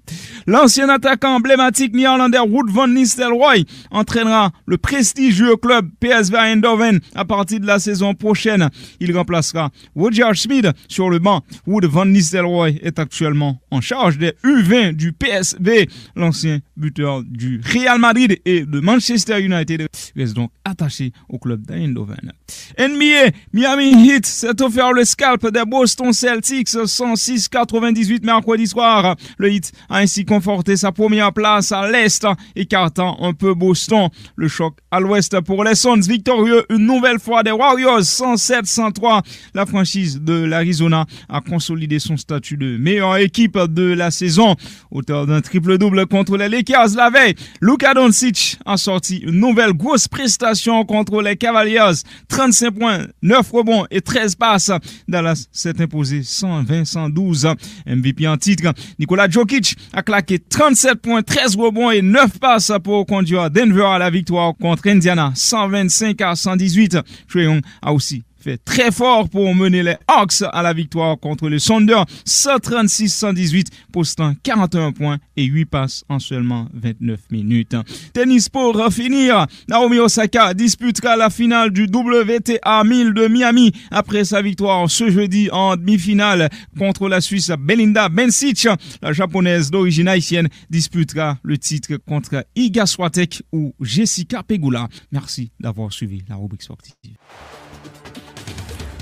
Speaker 29: L'ancien attaquant emblématique néerlandais Wood van Nistelrooy entraînera le prestigieux club PSV Eindhoven à partir de la saison prochaine. Il remplacera Roger Schmid sur le banc. Wood van Nistelrooy est actuellement en charge des U20 du PSV. L'ancien buteur du Real Madrid et de Manchester United reste donc attaché au club d'Eindhoven. NBA, Miami Heat s'est offert le scalp des Boston Celtics 106-98 mercredi soir. Le Heat a ainsi conforté sa première place à l'Est, écartant un peu Boston. Le choc à l'Ouest pour les Suns, victorieux une nouvelle fois des Warriors 107-103. La franchise de l'Arizona a consolidé son statut de meilleure équipe de la saison. Auteur d'un triple-double contre les Lakers la veille, Luka Doncic a sorti une nouvelle grosse prestation contre les Cavaliers. 35 points, 9 rebonds et 13 passes. Dallas s'est imposé 120-112. MVP en titre, Nikola Jokic a claqué 37 points, 13 rebonds et 9 passes pour conduire Denver à la victoire contre Indiana 125 à 118. Trae a aussi fait très fort pour mener les Hawks à la victoire contre les Thunder 136-118, postant 41 points et 8 passes en seulement 29 minutes. Tennis pour finir, Naomi Osaka disputera la finale du WTA 1000 de Miami après sa victoire ce jeudi en demi-finale contre la Suisse Belinda Bencic. La japonaise d'origine haïtienne disputera le titre contre Iga Swiatek ou Jessica Pegula. Merci d'avoir suivi la rubrique sportive.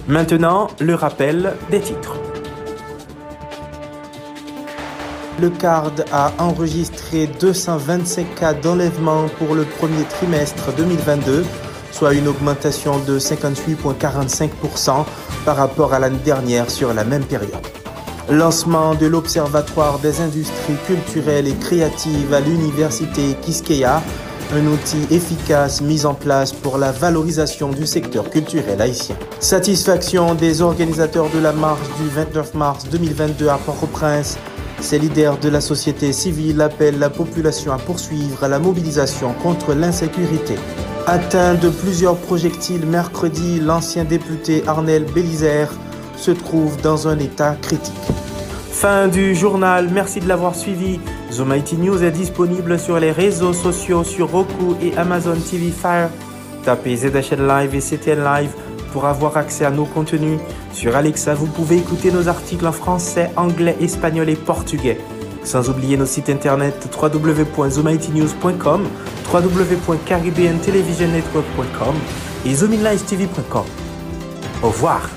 Speaker 7: Maintenant, le rappel des titres. Le CARD a enregistré 225 cas d'enlèvement pour le premier trimestre 2022, soit une augmentation de 58,45% par rapport à l'année dernière sur la même période. Lancement de l'Observatoire des industries culturelles et créatives à l'Université Kiskeya, un outil efficace mis en place pour la valorisation du secteur culturel haïtien. Satisfaction des organisateurs de la marche du 29 mars 2022 à Port-au-Prince. Ces leaders de la société civile appellent la population à poursuivre la mobilisation contre l'insécurité. Atteint de plusieurs projectiles mercredi, l'ancien député Arnel Bélisère se trouve dans un état critique. Fin du journal, merci de l'avoir suivi. IT News est disponible sur les réseaux sociaux sur Roku et Amazon TV Fire. Tapez ZHL Live et CTN Live pour avoir accès à nos contenus. Sur Alexa, vous pouvez écouter nos articles en français, anglais, espagnol et portugais. Sans oublier nos sites internet www.zoomitnews.com, www.caribbeantelevisionnetwork.com et zoominlivetv.com. Au revoir.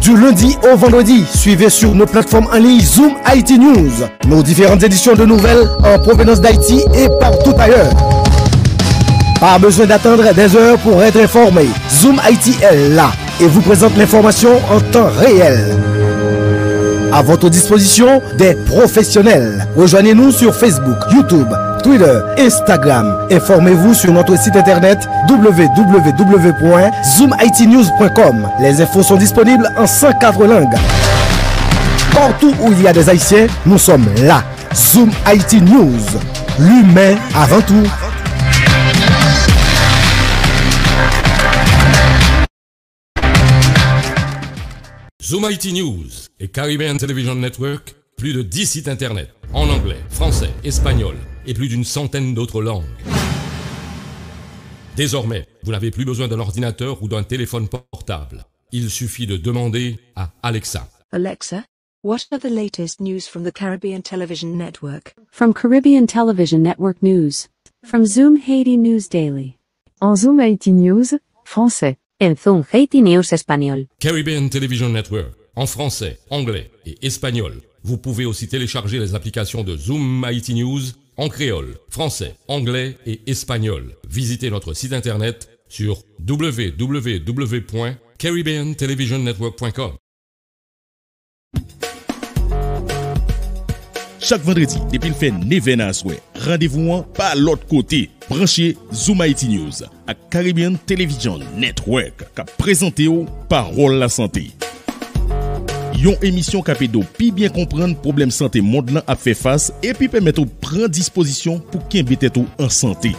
Speaker 10: Du lundi au vendredi, suivez sur nos plateformes en ligne Zoom Haïti News, nos différentes éditions de nouvelles en provenance d'Haïti et partout ailleurs. Pas besoin d'attendre des heures pour être informé. Zoom Haïti est là et vous présente l'information en temps réel. À votre disposition, des professionnels. Rejoignez-nous sur Facebook, YouTube, Twitter, Instagram. Informez-vous sur notre site internet www.zoomITnews.com. Les infos sont disponibles en 104 langues. Partout où il y a des Haïtiens, nous sommes là. Zoom IT News. L'humain avant tout.
Speaker 2: Zoom IT News et Caribbean Television Network, plus de 10 sites internet en anglais, français, espagnol et plus d'une centaine d'autres langues. Désormais, vous n'avez plus besoin d'un ordinateur ou d'un téléphone portable. Il suffit de demander à Alexa.
Speaker 3: Alexa, what are the latest news from the Caribbean Television Network?
Speaker 4: From Caribbean Television Network News. From Zoom Haiti News Daily.
Speaker 5: En Zoom Haiti News, français.
Speaker 4: En Zoom Haiti News espagnol.
Speaker 2: Caribbean Television Network, en français, anglais et espagnol. Vous pouvez aussi télécharger les applications de Zoom Haiti News en créole, français, anglais et espagnol. Visitez notre site internet sur www.caribbeantelevisionnetwork.com.
Speaker 25: Chaque vendredi, depuis le fait neve nan aswe, rendez-vous an pa l'autre côté. Branchez Zoom News à Caribbean Television Network qui présenté au Parole la Santé. Yon emisyon kapedo pi bien komprenn problem sante mond lan ap fe fase epi pemet ou pren disposisyon pou ken betet ou an sante.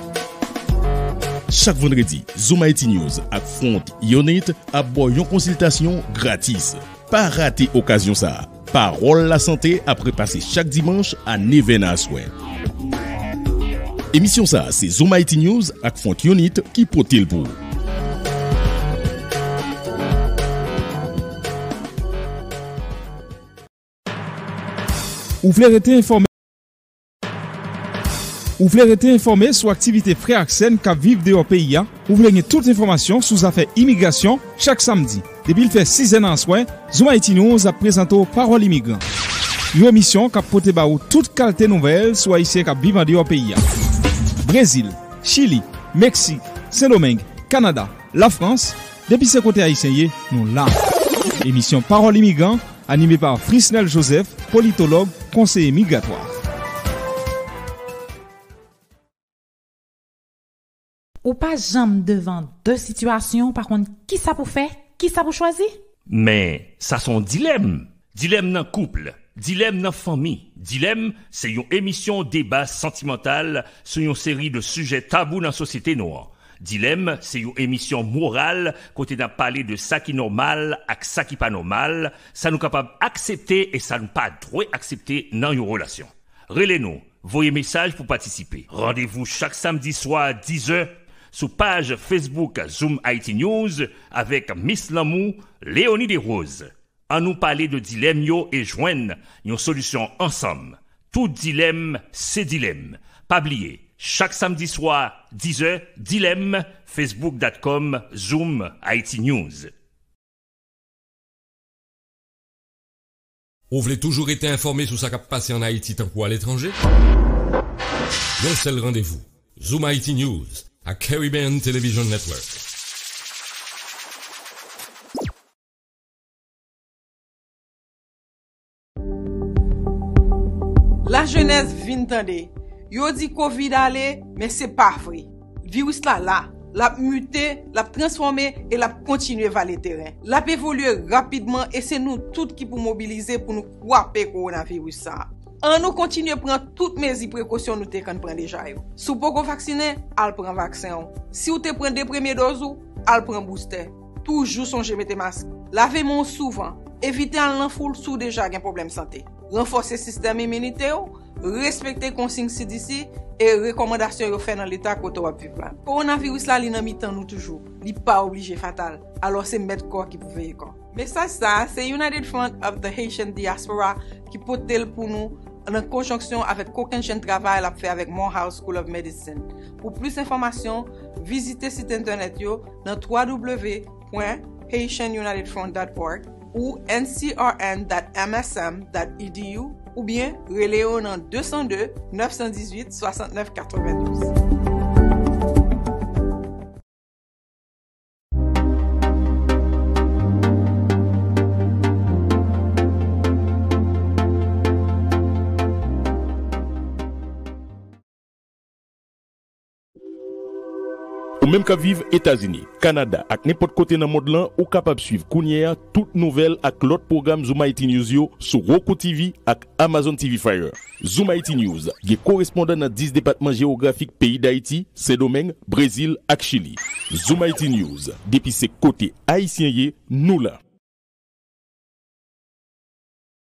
Speaker 25: Chak vendredi, Zouma Eti News ak Front Yonit ap bo yon konsiltasyon gratis. Pa rate okasyon sa. Parol la sante ap repase chak dimanche an even aswen. Emisyon sa se Zouma Eti News ak Front Yonit ki pote l pou.
Speaker 29: Ou vle rete informe Ou vle rete informe sou aktivite pre aksen ka vive de yo peyi ya Ou vle nye tout informasyon sou zafè imigrasyon chak samdi. Debil fè 6 en answen, Zouma Eti News ap prezento Parol Imigran Yo emisyon kap pote ba ou tout kalte nouvel sou a isye ka an de yo peyi ya. Brezil, Chili, Meksik, Saint-Domingue, Kanada, la Frans Depi se kote a isye, nou la. Emisyon Parol Imigran, animé par Frisnel Joseph politologue, conseiller migratoire.
Speaker 23: Ou pas jamais devant deux situations, par contre, qui ça pour faire, qui ça pour choisir?
Speaker 24: Mais ça son dilemme. Dilemme dans couple, dilemme dans famille. Dilemme, c'est une émission débat sentimental sur une série de sujets tabous dans la société noire. Dilemme, c'est une émission morale côté d'un parler de ça qui est normal et ça qui pas normal, ça nous capable accepter et ça nous pas droit accepter dans une relation. Relez-nous, voyez message pour participer. Rendez-vous chaque samedi soir à 10h sur page Facebook Zoom IT News avec Miss Lamou, Léonie Desroses. À nous parler de dilemme yo et joindre une solution ensemble. Tout dilemme, c'est dilemme. Pas oublier chaque samedi soir, 10h, Dilemme, facebook.com, Zoom, IT News.
Speaker 2: Vous voulez toujours être informé sur ce qui passe en Haïti tant qu'à l'étranger? Un seul rendez-vous. Zoom IT News à Caribbean Television Network.
Speaker 30: La jeunesse vin tande. Yo di COVID ale, men se pa vre. Virus la la, la mute, la transforme, e la kontinue va le teren. La pe evolue rapidman, e se nou tout ki pou mobilize pou nou kwape koronavirus sa. An nou kontinue pran tout mezi prekosyon nou te kan pran deja yo. Sou pou kon vaksine, al pran vaksen yo. Si ou te pran de premye dozo, al pran booster. Toujou sonje mette mask. Lave moun souvan. Evite an lan foul sou deja gen problem sante. renforse sistem imunite yo, respekte konsing CDC, e rekomendasyon yo fè nan l'Etat koto wap viv la. Koronavirus la li nan mi tan nou toujou, li pa oblije fatal, alo se met kwa ki pou veye kon. Mesaj sa, se United Front of the Haitian Diaspora ki potel pou nou nan konjonksyon avèk koken chen travay la pou fè avèk Morehouse School of Medicine. Pou plus informasyon, vizite site internet yo nan www.haitianunitedfront.org ou ncrn.msm.edu ou bien releyo en 202 918 69 92.
Speaker 25: Ou menm ka vive Etasini, Kanada ak nepot kote nan mod lan ou kapab suiv kounye a tout nouvel ak lot program Zooma IT News yo sou Roku TV ak Amazon TV Fire. Zooma IT News ge korespondan nan 10 departman geografik peyi d'Haïti, Sedomeng, Brazil ak Chili. Zooma IT News, depi se kote Haitien ye, nou la.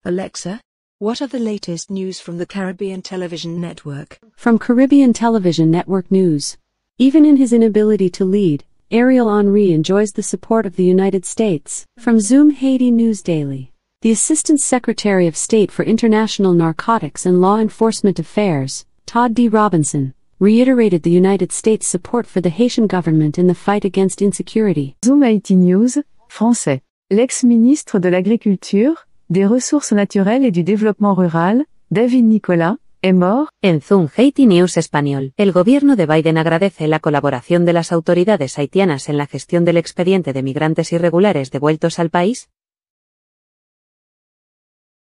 Speaker 3: Alexa, what are the latest news from the Caribbean Television Network?
Speaker 4: From Caribbean Television Network News. Even in his inability to lead, Ariel Henry enjoys the support of the United States. From Zoom Haiti News Daily. The Assistant Secretary of State for International Narcotics and Law Enforcement Affairs, Todd D. Robinson, reiterated the United States' support for the Haitian government in the fight against insecurity.
Speaker 5: Zoom Haiti News, français. L'ex-ministre de l'Agriculture, des Ressources naturelles et du Développement rural, David Nicolas, est mort.
Speaker 4: En Zoom Haiti News Español, el gobierno de Biden agradece la colaboración de las autoridades haitianas en la gestión del expediente de migrantes irregulares devueltos al país,